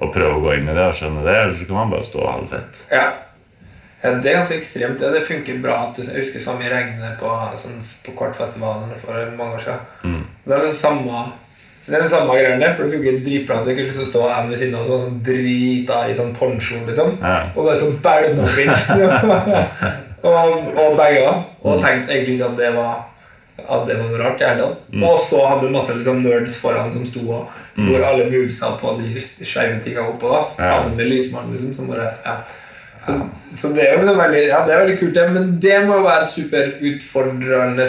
å prøve å gå inn i det og skjønne det, eller så kan man bare stå og ha det fett. Ja. ja. Det er ganske ekstremt. Det, det funker bra. at Jeg husker så mye regnet på, sånn, på Kvartfestivalen for mange år siden. Det er det samme det er den samme greia der, for det funker dritbra. Det kunne liksom stå en ved siden av sånn, sånn drita i sånn poncho, liksom. Ja. Og bare sånn bælma opp og, og bagga. Og tenkte egentlig ikke at det var at det var noe rart. i hele tatt. Og så hadde du masse liksom, nerds foran som sto og gjorde alle movesa på de skeive tinga oppå. da, Ja. Sammen med lysmannen, liksom. Som bare, ja. Så, så det er liksom veldig, ja, det er veldig kult, det. Men det må jo være superutfordrende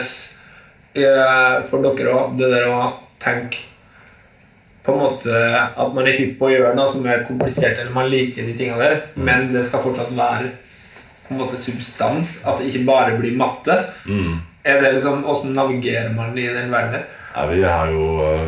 uh, for dere òg, det der å tenke på en måte at man er hypp på å gjøre noe som er komplisert, eller man liker de tingene der, men det skal fortsatt være på en måte substans. At det ikke bare blir matte. Er det liksom, Hvordan navigerer man i den verden? Ja, vi har jo,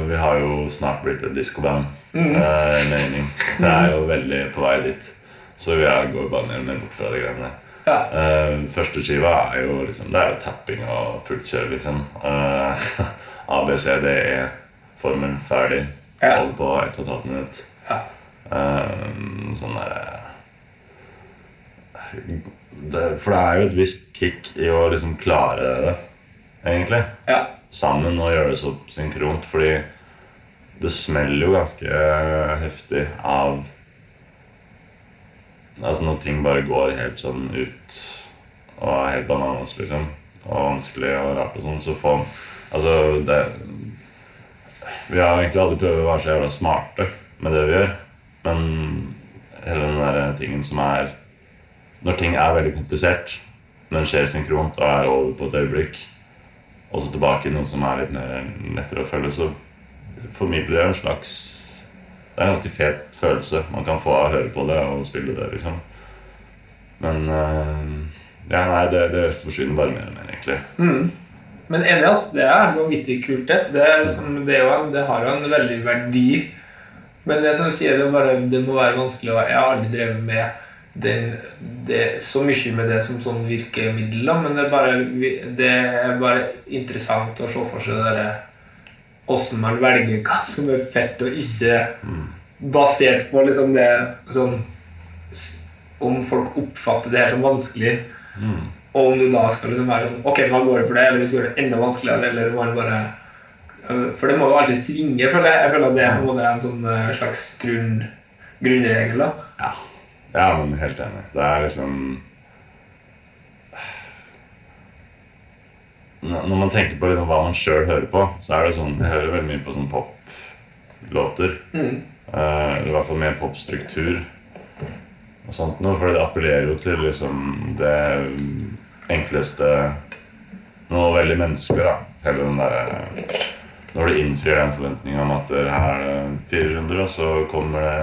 vi har jo snart blitt et diskoband. Eh, mening. Det er jo veldig på vei dit. Så vi går bare mer og mer bort fra de greiene der. Ja. Eh, første skiva er jo liksom Det er jo tapping og fullt kjør, liksom. Eh, ABCDE-formen ferdig. Ja. Holder på ett og et halvt minutt. Ja. Eh, sånn derre For det er jo et visst kick i å liksom klare det, egentlig ja. sammen og gjøre det så synkront, fordi det smeller jo ganske heftig av Altså når ting bare går helt sånn ut og er helt bananas, liksom, og vanskelig og rart og sånn, så får Altså, det Vi har egentlig aldri prøvd å være så jævla smarte med det vi gjør, men hele den der tingen som er Når ting er veldig komplisert, men skjer synkront og er over på et øyeblikk, og så tilbake i noe som er litt lettere å følge, så formidler det en slags Det er en ganske fet følelse man kan få av å høre på det og spille det, liksom. Men eh, Ja, nei, det, det forsvinner bare mer og mer, egentlig. Men enig. Det er vanvittig kult, det. Det, er liksom, det, jo, det har jo en veldig verdi. Men det som sier, det, bare, det må være vanskelig å Jeg har aldri drevet med den, det, så mye med det som sånn virkemiddel, men det er, bare, det er bare interessant å se for seg det Åssen man velger hva som er fett og ikke, basert på liksom det sånn Om folk oppfatter det her som vanskelig. Og om du da skal liksom være sånn Ok, hva går det for det, eller hvis du gjør det enda vanskeligere, eller man bare øh, For det må jo alltid svinge, føler jeg. Jeg føler at det på en måte er en sånn øh, slags grunn, grunnregel. da. Ja. ja, men helt enig. Det er liksom Når man tenker på liksom hva man sjøl hører på, så er det sånn Jeg hører veldig mye på sånn poplåter. Mm. Uh, i hvert fall mer popstruktur. Og sånt noe, for det appellerer jo til liksom det enkleste Noe veldig menneskelig, da. Hele den derre Når du innfrir den forventninga om at her er det fire runder, og så kommer det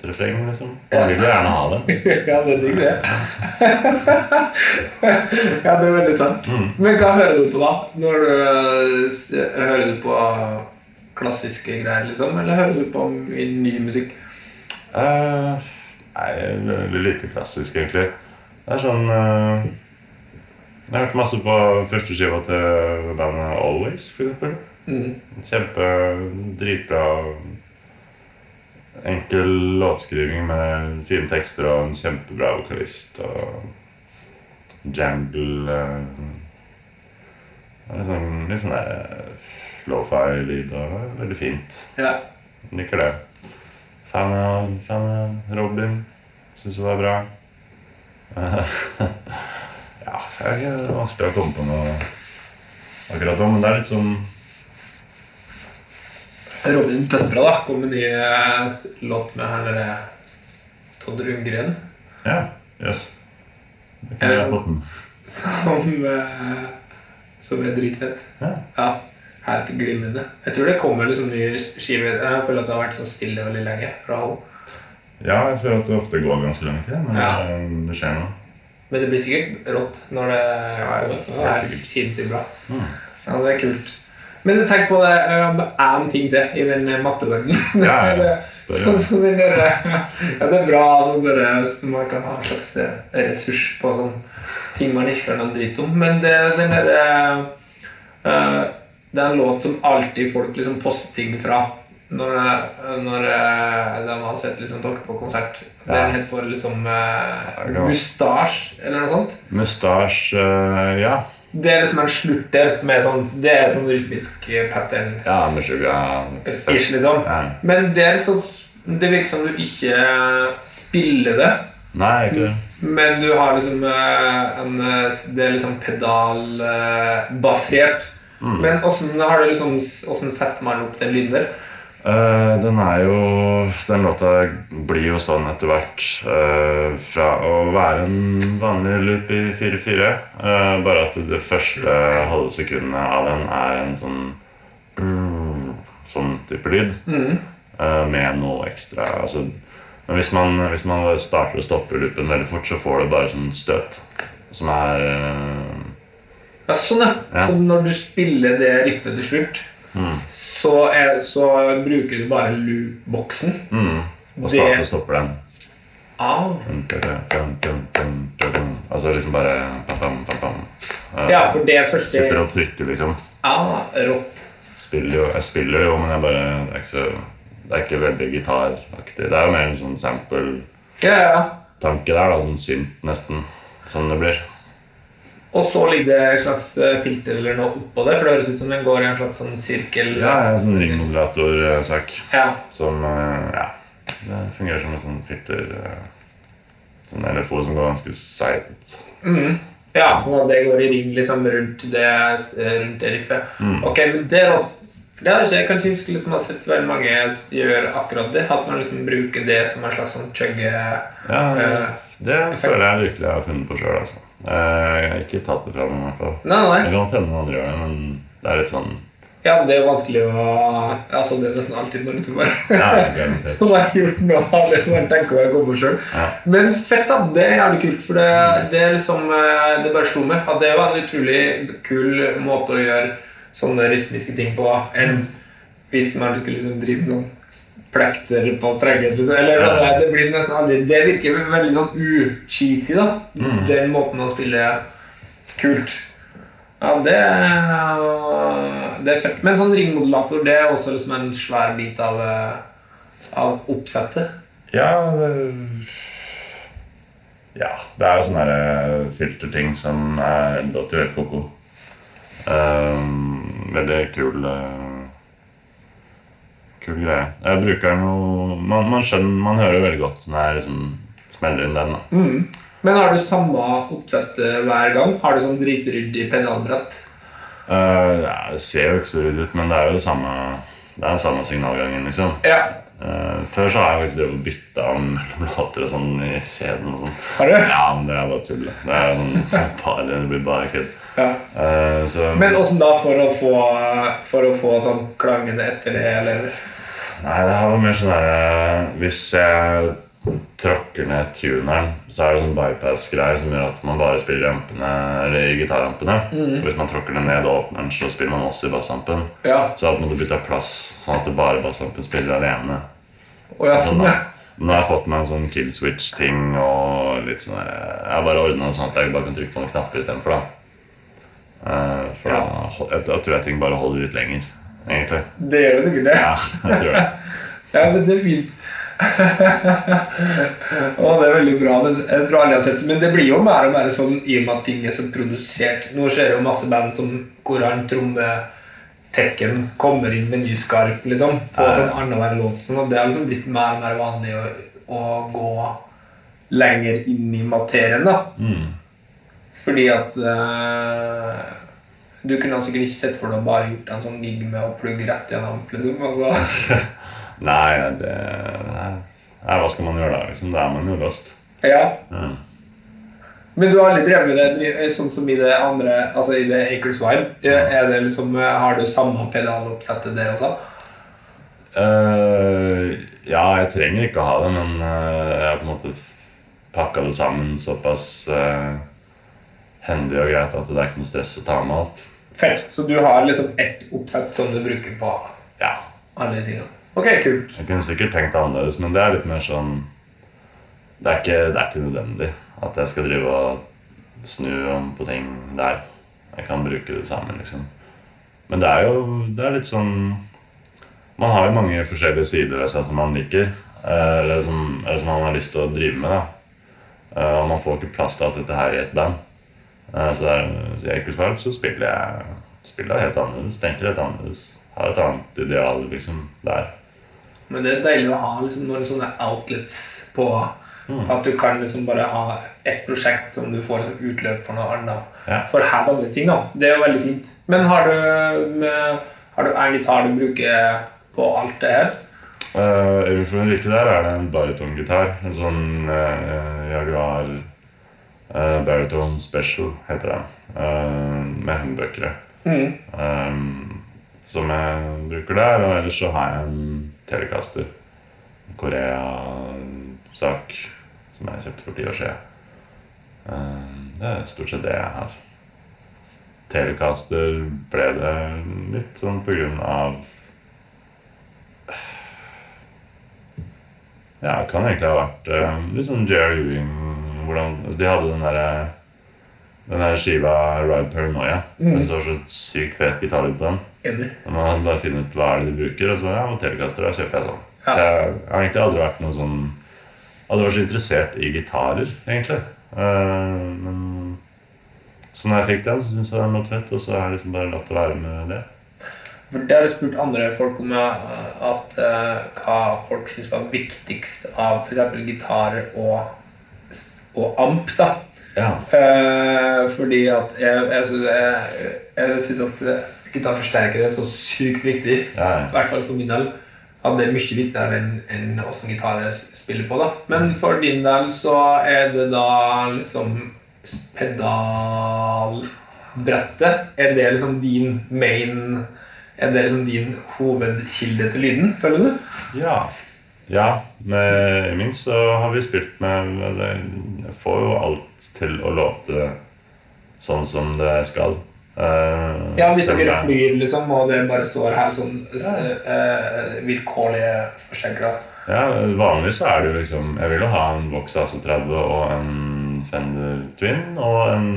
et refreng, liksom. Man vil jo gjerne ha det. ja, det er digg, det. ja, det er veldig sant. Men hva hører du på da? Når du eh, Hører du på klassiske greier, liksom? Eller hører du på ny musikk? Eh, nei, veldig lite klassisk, egentlig. Det er sånn uh, Jeg har hørt masse på første skiva til bandet Always, eksempel. Mm. Kjempe dritbra Enkel låtskriving med fine tekster og en kjempebra vokalist og jangle uh, er Litt sånn, litt sånn der lofi-lyd og veldig fint. Ja. Liker det. Fan av, fan av Robin. Syns hun var bra. ja, det er ikke vanskelig å komme på noe akkurat nå, men det er litt sånn Robin Tøsbra da kom med ny eh, låt med han derre Todd Rundgren. Ja, jøss. Det kunne jeg fått den. Som, eh, som er dritfett. Ja. Ja, helt glimrende. Jeg tror det kommer liksom nye skiver. Jeg føler at det har vært sånn stille veldig lenge fra henne. ja, jeg føler at det ofte går ganske lang tid, men Ja. det, det skjer noe. Men det blir sikkert rått når det kommer. Det er sinnssykt bra. Mm. Ja, det er kult. Men tenk på det er en ting til i den matteverdenen. Ja, ja. Sånn som den der, ja, det er bra sånn der, så man kan ha en slags eh, ressurs på sånn ting man ikke kan ha dritt om. Men det, den der, eh, det er en låt som alltid folk liksom poster ting fra. Når, eh, når eh, de har sett liksom, dere på konsert. Ja. Den het for liksom uh, Mustasj, eller noe sånt. Mustasj uh, Ja. Det er liksom en slutt der som er sånn Det er sånn rytmisk pattern. Ja, med sugar Ish, liksom. Ja. Men det er sånn Det virker som du ikke spiller det. Nei, ikke det. Men du har liksom en Det er liksom pedalbasert. Mm. Men åssen har du liksom setter man opp den lyden der? Uh, den er jo Den låta blir jo sånn etter hvert Uh, fra å være en vanlig loop i 4-4, uh, bare at det første halve sekundet av den er en sånn Sånn type lyd. eh, med noe ekstra. Altså, men hvis man, hvis man starter og stopper loopen veldig fort, så får du bare sånn støt som er eh, Ja, sånn, ja. Ja. Så når du spiller det riffet til slutt, så, er, så bruker du bare loop-boksen. mm, Og starter og stopper den. Ah. Altså liksom bare pam, pam, pam, pam. Eh, Ja, for det første Sitter og trykker, liksom. Ah, rått. Spiller jo, jeg spiller jo, men jeg bare Det er ikke, så, det er ikke veldig gitaraktig. Det er jo mer en sånn sample-tanke Ja, ja. der, da. Sånn synt, nesten. Sånn det blir. Og så ligger det et slags eh, filter eller noe oppå det, for det høres ut som den går i en slags sånn sirkel. Ja, en sånn ringmodulator-sak Ja. som eh, Ja. Det fungerer som et sånn filter eh, Sånn LFO som går ganske seigt. Ja, sånn at det går i ring liksom rundt det, eh, rundt det riffet. Ok, men det er. Det har jeg kanskje husker liksom, har sett veldig mange gjøre akkurat det. At man liksom bruker det som en slags sånn chugge... Ja, Eh, det føler jeg virkelig jeg har funnet på sjøl. Altså. Eh, Jeg har ikke tatt det fra meg, i hvert fall. Nei, nei. Det kan hende andre gjør det, men det er litt sånn Ja, det er jo vanskelig å Ja, det er nesten alltid når som bare Ja, garantert. Som har gjort noe av det som man tenker å gå på sjøl. Ja. Men fett, da. Det er jævlig kult. For det, det er liksom eh, Det bare slo meg at det var en utrolig kul måte å gjøre sånne rytmiske ting på enn hvis man skulle liksom drive sånn plekter på strenget. Liksom. Eller Ja. det blir nesten aldri Det virker veldig sånn u-cheesy, da. Mm. Den måten å spille kult. Ja, det, er- det er fett. Men sånn ringmodulator det er også liksom en svær bit av, eh, av oppsettet. Ja, det Ja, det er jo sånne eh, filterting som er låter helt ko-ko. Um, veldig kul eh, Kul greie. Jeg bruker den jo man, man skjønner Man hører jo veldig godt når jeg liksom smeller inn den. da Men har du samme oppsett hver gang? Har du sånn dritryddig pedalbrett? Uh, ja, det ser jo ikke så ryddig ut, men det er jo det samme Det er den samme signalgangen, liksom. Ja. Uh, før så har jeg faktisk drevet og bytta om mellom låter og sånn i kjeden og sånn. Har du? Ja, men det er bare tull. Det er sånn bare, det blir bare kødd. Ja. Uh, så Men åssen da, for å få, for å få sånn klangene etter det, eller Nei, det her var mer sånn her Hvis jeg tråkker ned tuneren, så er det sånn bypass-greier som gjør at man bare spiller rampene, eller i gitarampene. Mm. Hvis man tråkker den ned og åpner den, så spiller man også i bassampen. Ja. Så måtte man bytte plass, sånn at det bare bassampen spiller alene. Oh, ja, Sånn, sånn, ja. Nå har jeg fått meg en sånn kill switch-ting og litt sånn der, Jeg har bare ordna sånn at jeg bare kan trykke på noen knapper istedenfor, da. Eh, for Ja. da, jeg, da tror jeg ting bare holder ut lenger, egentlig. Det gjør det sikkert, det. Ja, jeg tror det. Ja, men det er fint. og det er veldig bra. Men jeg tror jeg har sett. Men det blir jo mer og mer sånn i og med at ting er så produsert. Nå ser jeg jo masse band som hvor han trommetekken kommer inn med ny skarp liksom, på Ja. sånn annenhver låt. Sånn at det har liksom blitt mer og mer vanlig å, å gå lenger inn i materien. da. Mm. Fordi at uh, Du kunne sikkert ikke sett for deg bare gjort en sånn gig med å plugge rett gjennom. liksom, altså. Nei, det nei. Nei, Hva skal man gjøre da? liksom? Da er man jo lost. Ja. Ja. Men du har aldri drevet med det sånn som i det andre, altså i det Acres Vibe? Er det liksom, Har du samme pedaloppsettet der også? Uh, ja, jeg trenger ikke å ha det, men uh, jeg har på en måte pakka det sammen såpass uh, hendig og greit at det er ikke noe stress å ta med alt. Fett. Så du har liksom ett oppsett som du bruker på Ja, alle tingene? Ok, kult. Jeg kunne sikkert tenkt annerledes, men det er litt mer sånn Det er ikke, det er ikke nødvendig at jeg skal drive og snu om på ting der. Jeg kan bruke det samme, liksom. Men det er jo det er litt sånn Man har jo mange forskjellige sider ved seg som man liker, eh, eller som, eller som man har lyst til å drive med. da Eh, Og man får ikke plass til alt dette her i et band. Eh, Så, der, er, så i Equals så spiller jeg spiller helt annerledes, tenker helt annerledes. Har et annet ideal liksom der. Men det er deilig å ha liksom noen sånne outlets på At du kan liksom bare ha ett prosjekt som du får liksom utløp for noe annet. Ja. For helt andre ting. da Det er jo veldig fint. Men har du, med, har du en gitar du bruker på alt det her? Uh, for den rike der er det en baritongitar. En sånn uh, Jaguar uh, Bariton Special heter den. Uh, med humbuckere. Um, som jeg bruker der. Og ellers så har jeg en Telecaster. En Korea-sak som jeg kjøpte for ti år siden. Uh, det er stort sett det jeg har. Telecaster ble det litt sånn på grunn av Ja, det kan egentlig ha vært uh, litt sånn Jerry Ewing hvordan, altså De hadde den derre den der skiva Ride Paranoia. Det står så sykt fet gitarlyd på den. Enig. Man bare finner ut hva er det de bruker, og så ja, og Telecaster, da kjøper jeg sånn. Ja. Jeg har egentlig aldri vært noe sånn Aldri vært så interessert i gitarer, egentlig. Uh, men så når jeg fikk den, så syntes jeg den låt fett, og så har jeg liksom bare latt det være med det. For Det har jeg spurt andre folk om at, uh, hva folk syns var viktigst av f.eks. gitarer og, og amp. da Ja. Eh, fordi at jeg, jeg, jeg, jeg syns at eh, gitarforsterkere er så sykt viktig. Ja, I hvert fall for min del. At det er mye viktigere enn en åssen gitar jeg spiller på. da Men for din del så er det da liksom pedalbrettet. Er det liksom din main Er det liksom din hovedkilde til lyden, føler du? Ja. ja. Med min så har vi spilt med får jo alt til å låte sånn som det skal. Uh, Ja, Hvis dere flyr, liksom, og det bare står helt sånn eh, vilkårlige forsterkere Ja, Vanligvis så er det jo liksom Jeg vil jo ha en Vox AC30 og en Fender Twin og en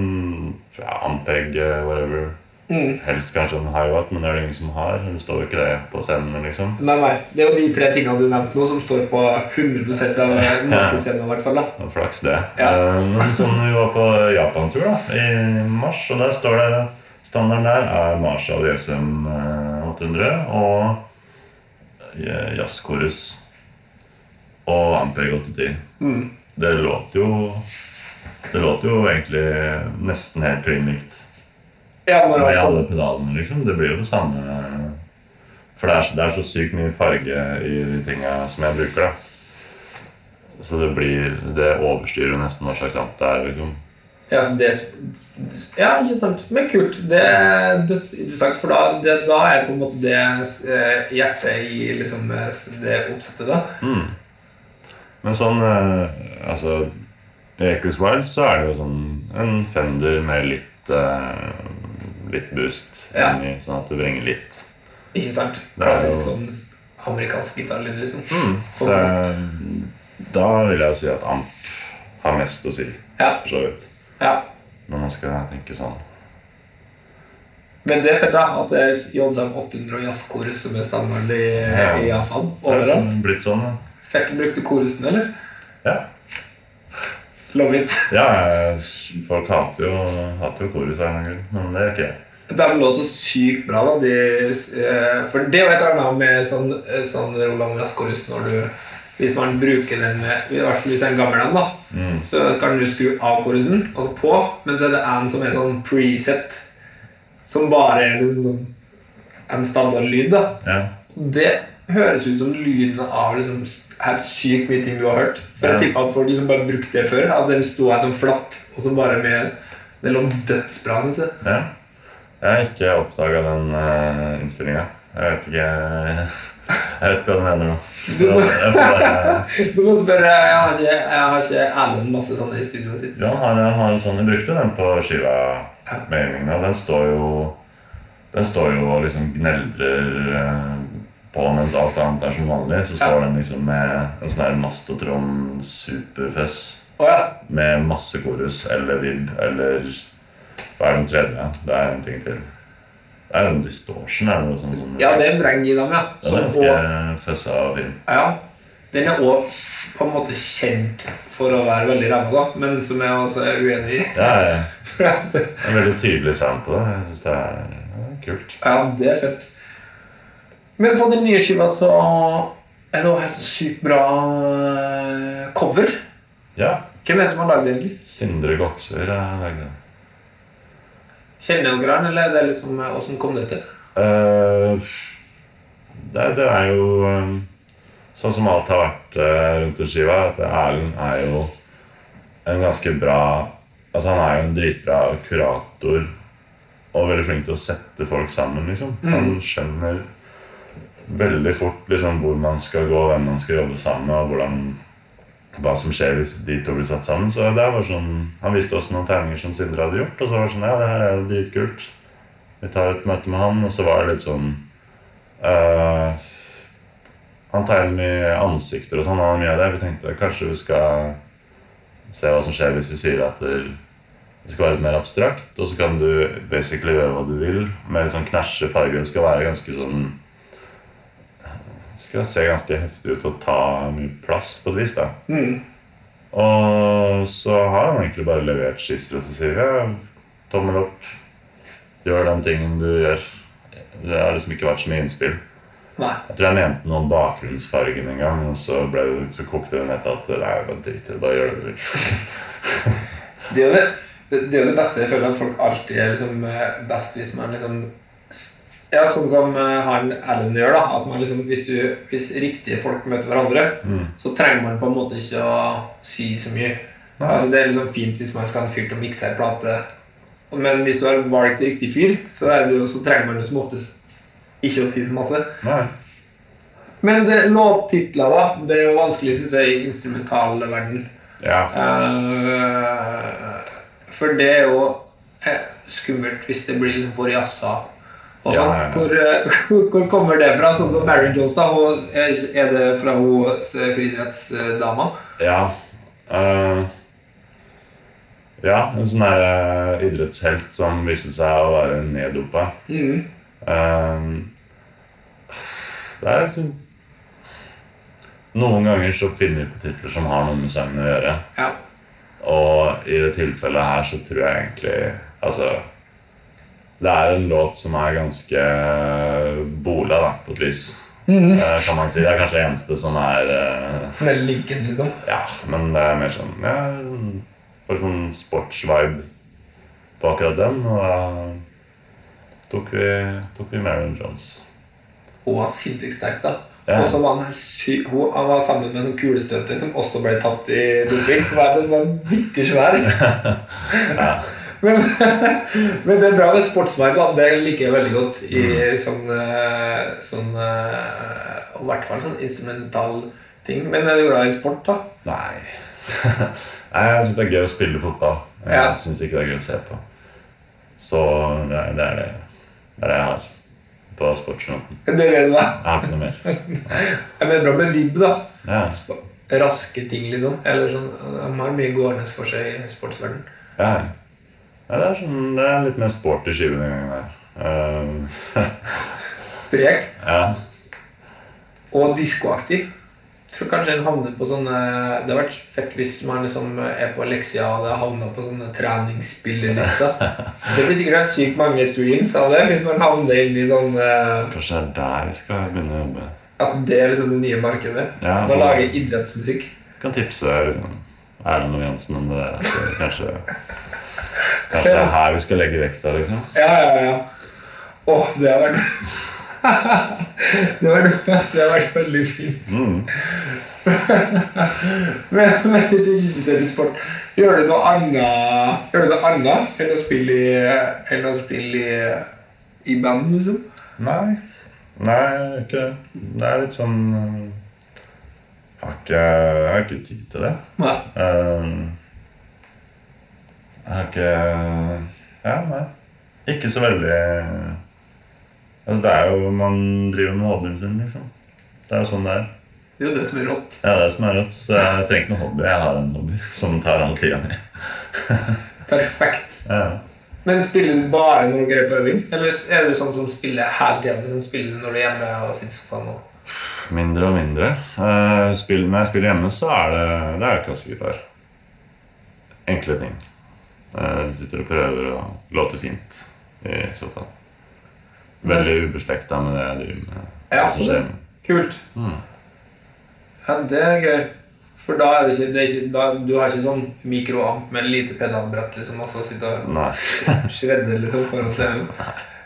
ja, Ampeg, whatever. Mm. Helst kanskje en Hiwatt, men det er det ingen som har. Det står jo ikke det på scenen, liksom. Nei, nei. Det er jo de tre tingene du nevnte nå, som står på 100% av norske scener. i hvert fall da. Flaks det. Ja. Eh, Men sånn vi var på Japan-tur da, i mars, og der står det Standarden der er Marshall JSM eh, 800 og jazzkorus Jazzchorus og Ampeg 810. Mm. Det låter jo Det låter jo egentlig nesten helt klin likt. Ja, i med alle pedalene, liksom. Det blir jo det samme. For det er, så- det er så sykt mye farge i de tinga som jeg bruker, da. Så det blir Det overstyrer nesten hva slags amp det er, liksom. Ja, det, ja, ikke sant. Men kult. Det er dødsinteressant, for da, det, da er på en måte det eh, hjertet i liksom, eh, det oppsettet, da. Men sånn eh, Altså I Echoes Wild så er det jo sånn en Fender med litt eh, Litt boost Ja. inni, sånn at det bringer litt. Ikke sant? Klassisk sånn amerikansk gitarlyd, liksom. Så jeg, da vil jeg jo si at amp har mest å si, Ja. for så vidt. ja. Når man skal tenke sånn. Men det er jeg. At det er JSM 800 og jazzkorus som er standard i, Ja. i Japan. Er Overalt. sånn, blitt sånn, da. Fett. Brukte korusen, eller? Ja. Love it. ja, folk hater jo, hater jo korus av en grunn, men det gjør ikke jeg. De låter så sykt bra, da. De, eh, for det var et eller annet med sånn, eh, sånn Roland Jazzkorus når du Hvis man bruker den, i hvert fall hvis det er en gammel en, da, så kan du skru av korusen, og så på, men så er det en som er sånn preset, som bare er liksom sånn en standard lyd, da. Ja. Det høres ut som lyden av liksom helt sykt mye ting du har hørt. For jeg tipper at folk liksom bare brukte det før. At den sto her sånn flatt, og så bare med Det lå dødsbra, syns jeg. ja. Jeg har ikke oppdaga den uh, innstillinga. Jeg vet ikke Jeg vet ikke hva du mener nå. Så jeg får bare Du må spørre, Jeg har ikke, jeg har ikke Erlend masse sånne i studioet sitt. Ja, han har, har en sånn, jeg brukte den på skiva med og den står jo Den står jo og liksom gneldrer eh, på mens alt annet er som vanlig. Så står Ja. den liksom med en sånn her Mastotron superfess oh, ja. med masse korus eller vib eller Hva er den tredje? Det er en ting til. Det er en distortion. eller noe sånt. sånn ja, det er vreng i dem, ja. Den er ganske fessa og fin. ja. Den er òg på en måte kjent for å være veldig ræva, men som jeg også er uenig i. Ja, ja. Det er en veldig tydelig sound på det. Jeg syns det det er kult. Ja, det er fett. Men på den nye skiva så er det også helt sykt bra eh, cover. Ja. Hvem er det som har lagd det, egentlig? Sindre Goksør har lagd det. Kjenner dere han, eller er det liksom eh, Åssen kom det til? Uh, det, det er jo eh, sånn som alt har vært eh, rundt den skiva, at Erlend er jo en ganske bra Altså Han er jo en dritbra kurator og veldig flink til å sette folk sammen. liksom. Han skjønner veldig fort liksom, hvor man skal gå, hvem man skal jobbe sammen med, og hvordan, hva som skjer hvis de to blir satt sammen. Så det var sånn, Han viste oss noen tegninger som Sindre hadde gjort, og så var det sånn Ja, det her er jo dritkult. Vi tar et møte med han, og så var det litt sånn uh, Han tegner mye ansikter og sånn, og mye av det. Vi tenkte kanskje vi skal se hva som skjer hvis vi sier at det, skal være litt mer abstrakt, og så kan du basically gjøre hva du vil med litt sånn knæsje farger. Det skal være ganske sånn skal se ganske heftig ut og ta mye plass på et vis, da. Og så har han egentlig bare levert skisser, og så sier ja, tommel opp. Gjør den tingen du gjør. Det har liksom ikke vært så mye innspill. Nei. Jeg tror jeg nevnte noen bakgrunnsfargen en gang, og så, ble det, så kokte det ned til at nei, bare drit i det, bare gjør det du vil. Det er jo det, det, det beste. Jeg føler at folk alltid er liksom eh, best hvis man liksom Ja, sånn som eh, han Allen gjør, da. At man liksom, hvis, du, hvis riktige folk møter hverandre, så trenger man på en måte ikke å si så mye. Altså, det er liksom fint hvis man skal ha en fyr til å mikse ei plate. Men hvis du har valgt riktig fyr, så, er det jo, så trenger man jo som oftest ikke å si så masse. Nei. Men det, låttitler, da. Det er jo vanskelig syns jeg, i instrumentalverdenen. Ja. Uh, for det er jo eh, skummelt hvis det blir liksom for jazza. Og sånn. Ja. Hvor, eh, hvor, kommer det fra? Sånn som Mary Jones, da. Hun, er, det fra hun eh, friidrettsdama? Ja. Uh, ja, en sånn eh, idrettshelt som viste seg å være neddopa. Mm. Uh, det er liksom Noen ganger så finner vi på titler som har noe med sangen å gjøre. Ja. Og i det tilfellet her så tror jeg egentlig Altså Det er en låt som er ganske bola, da, på et vis. eh, Kan man si. Det er kanskje det eneste som er eh, Med linken, liksom. Ja, men det er mer sånn ja, Bare sånn sportsvibe på akkurat den. Og da tok vi, tok vi Marion Jones. Hun var sinnssykt sterk, da. Ja. Og så var han, syk, hun, han var sammen med en sånn kulestøter som også ble tatt i doping. Som var sånn vanvittig svær. men, men det er bra med sportsverdenen. Det liker jeg veldig godt. I sånn, eh, sånn eh, I hvert fall sånn instrumental ting. Men er du glad i sport, da? Nei. Nei, jeg syns det er gøy å spille fotball. Jeg Ja. syns ikke det er gøy å se på. Så det er det, det, er det jeg har på sportsfronten. Det er det, da. Jeg har ikke noe mer. Jeg mener bra med vibb, da. Ja, Raske ting, liksom. Eller sånn, De har mye gående for seg i sportsverdenen. ja. Ja det, er sånn, det er litt mer sport i denne den gangen der. Um, Sprek ja. og diskoaktig. tror kanskje en havner på sånne Det har vært fett hvis man liksom er på leksia og det havner på sånne treningsspillelister. Det blir sikkert sykt mange streams av det hvis man havner inn i sånn eh, Kanskje det er der vi skal begynne å jobbe. At det er liksom det nye markedet. Ja, Man lager idrettsmusikk. Kan tipse Erlend og Jansen om det der. Kanskje, kanskje det er her vi skal legge vekta, liksom. Ja, ja, ja. Åh, det har vært det har vært, det har vært veldig fint. Mm. Men, men hvis du ikke interesserer i sport, gjør du noe annet Gjør du noe annet enn å spille i, enn å spille i, i band, liksom? Nei. Nei, ikke det. Det er litt sånn Jeg har ikke, jeg har ikke tid til det. Nei. Um, jeg har ikke Ja, nei. Ikke så veldig Altså, det er jo Man driver med hobbyen sin, liksom. Det er jo sånn det er. Det er jo det som er rått. Ja, det er det som er rått. Så jeg trenger ikke noe hobby. Jeg har en hobby som tar all tida mi. Perfekt. Ja. Men spiller du bare når du er på øving? Eller er du sånn som spiller hele tida? Liksom spiller når du er hjemme og sitter i sofaen? Og... Mindre og mindre. Eh, spill, når jeg spiller hjemme, så er det, det er kassegitar. Enkle ting. Eh, sitter og prøver og låter fint i sofaen. Veldig ubeslekta med det jeg driver med. Ja, sånn. Kult. Mm. Ja, det er gøy. For da er det ikke, det er ikke da, Du har ikke sånn mikroamp med lite pedalbrett liksom, og så sitter og Nei. shredder liksom foran TV-en.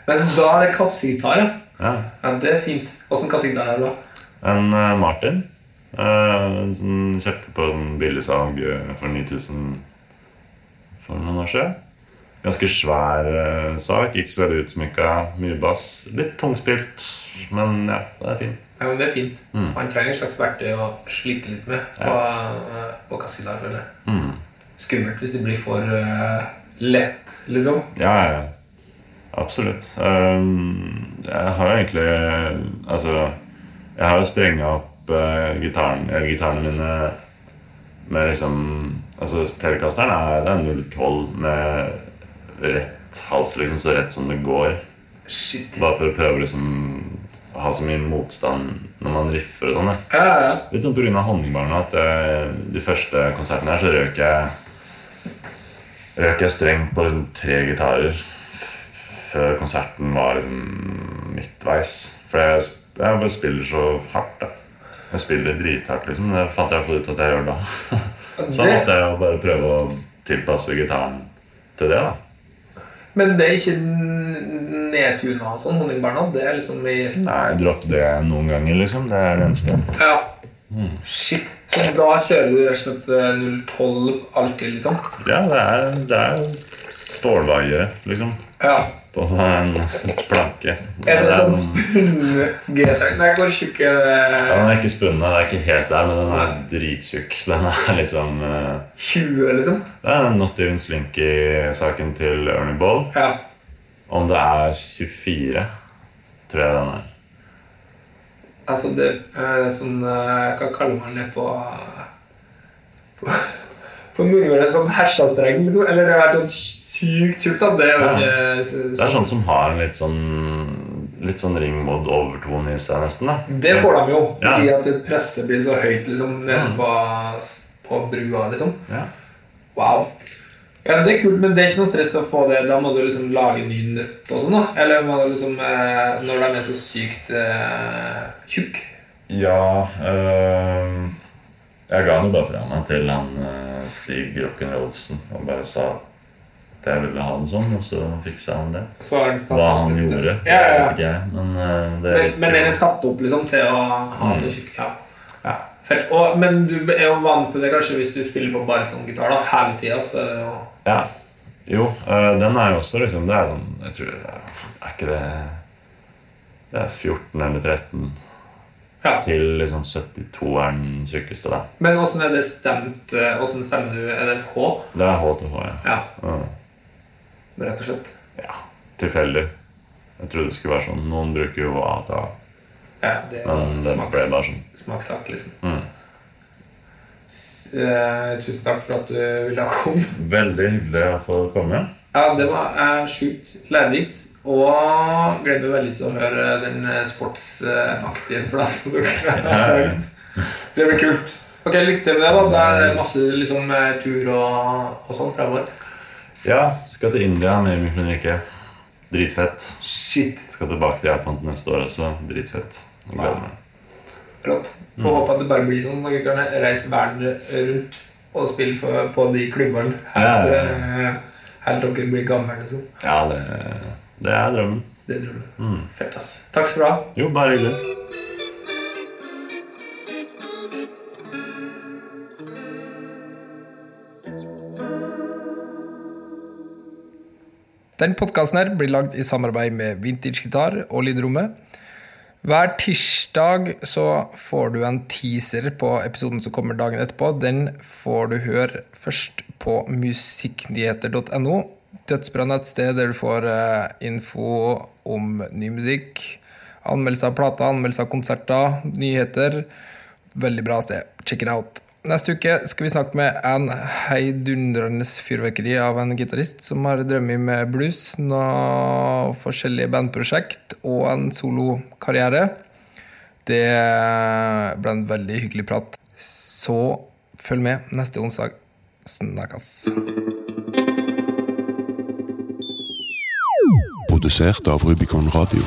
Men Da er det kassegitar, ja. Ja. ja. Det er fint. Åssen kassegitar er det da? En uh, Martin Uh, som kjøpte på sånn billigsalg eh, for 9000 for noen år siden. Ganske svær uh, sak. Ikke så veldig utsmykka. Mye bass. Litt tungspilt, men ja, det er fint. Ja, men det er fint. Mm. Man trenger et slags verktøy å slite litt med på, ja. på kassegitar. Mm. Skummelt hvis det blir for uh, lett, liksom. Ja, ja. Absolutt. Um, jeg har jo egentlig Altså, jeg har jo strenga opp uh, gitaren, eller gitarene mine med liksom Altså, Telecasteren er, det er 012 med rett hals, liksom, så rett som det går. Shit. Bare for å prøve liksom å ha så mye motstand når man riffer og sånn. Ja, ja, ja. Litt sånn pga. Honningbarna at uh, de første konsertene her så røk jeg Røk jeg strengt på liksom tre gitarer før konserten var liksom midtveis. For jeg, jeg bare spiller så hardt, da. Jeg spiller drithardt, liksom. Det fant jeg ut at jeg gjør da. Så Det- måtte jeg bare prøve å tilpasse gitaren til det, da. Men det er ikke nedtuna og sånn, honningbarna. Det er liksom i Nei, dropp det noen ganger, liksom. Det er det eneste. Ja. Shit. Så da kjører du rett og slett eh, 012 alltid, liksom? Ja, det er, det er stålvaiere, liksom. Ja. På en planke. Er det sånn spunnet spunn G-streng? Nei, hvor tjukk er det? Ja, den er ikke spunnet, det er ikke helt der, men den er drittjukk. Den er liksom uh, 20, liksom? Det er den Not Even Slinky-saken til Ernie Ball. Ja. Om det er 24, tror jeg den er. Altså, det er sånn eh, Hva kaller man det på På, på nordmøre? Sånn hersastreng, liksom? Eller det er sånn sykt tjukt, da. Det er jo Ja. ikke så, Det er sånn som har en litt sånn Litt sånn ringmod overtone i seg, nesten. da Det får de jo, fordi Ja. at et preste blir så høyt liksom, nede på, på brua, liksom. Ja. Wow. Ja, Det er kult, men det er ikke noe stress å få det. Da må du liksom lage ny nøtt og sånn, da? Eller må du liksom, eh, når de er så sykt eh, tjukk? Ja øh, Jeg ga den jo bare fra meg til han øh, Stig Rock'n'Rollsen og bare sa at jeg ville ha det sånn, og så fiksa han det. Den Hva han opp, gjorde, Ja, ja, ja. ikke jeg. Men, uh, det Men, men den er satt opp liksom til å ha så tjukk ja. ja. Og, men du er jo vant til det kanskje hvis du spiller på baritongitar da, hele tida. Det Ja. Jo, eh, den er jo også liksom Det er sånn Jeg tror det er, er ikke det Det er 14 eller 13 ja. til liksom 72 er den tjukkeste, da. Men åssen er det stemt? eh, Åssen stemmer du? Er det H? Det er H til H, ja. Ja, Mm. Rett og slett. ja. Tilfeldig. Jeg trodde det skulle være sånn. Noen bruker jo A Ja, det er men det smaks, ble bare sånn. smakssak, liksom. Mm. Eh, tusen takk for at du ville komme. Veldig hyggelig å få komme. Ja, det var eh, sjukt lærerikt. Og gleder meg veldig til å høre den eh, sportsaktige platen du. Det blir kult. Ok, Lykke til med det. da Det er masse liksom, eh, tur og, og sånn fremover. Ja, skal til India med Emil Fenrike. Dritfett. Shit. Skal tilbake til Japan neste år også. Dritfett. Gleder meg. Rått. Får håpe at det bare blir sånn. Dere kan reise verden rundt og spille for, på de klubbene helt, Ja, ja, eh, helt dere blir gamle. Liksom. Ja, det, det er drømmen. Det tror du. Fett, ass. Takk skal du ha. Jo, bare hyggelig. Den podkasten her blir lagd i samarbeid med Vintage Gitar og Lydrommet. Hver tirsdag så får du en teaser på episoden som kommer dagen etterpå. Den får du høre først på musikknyheter.no. Dødsbra nettsted der du får eh, info om ny musikk, anmeldelse av plater, anmeldelse av konserter, nyheter. Veldig bra sted. Check it out. Neste uke skal vi snakke med en heidundrende fyrverkeri av en gitarist som har drømmer med blues, noen forskjellige bandprosjekt og en solokarriere. Det ble en veldig hyggelig prat. Så følg med neste onsdag. Snakkes. Produsert av Rubicon Radio.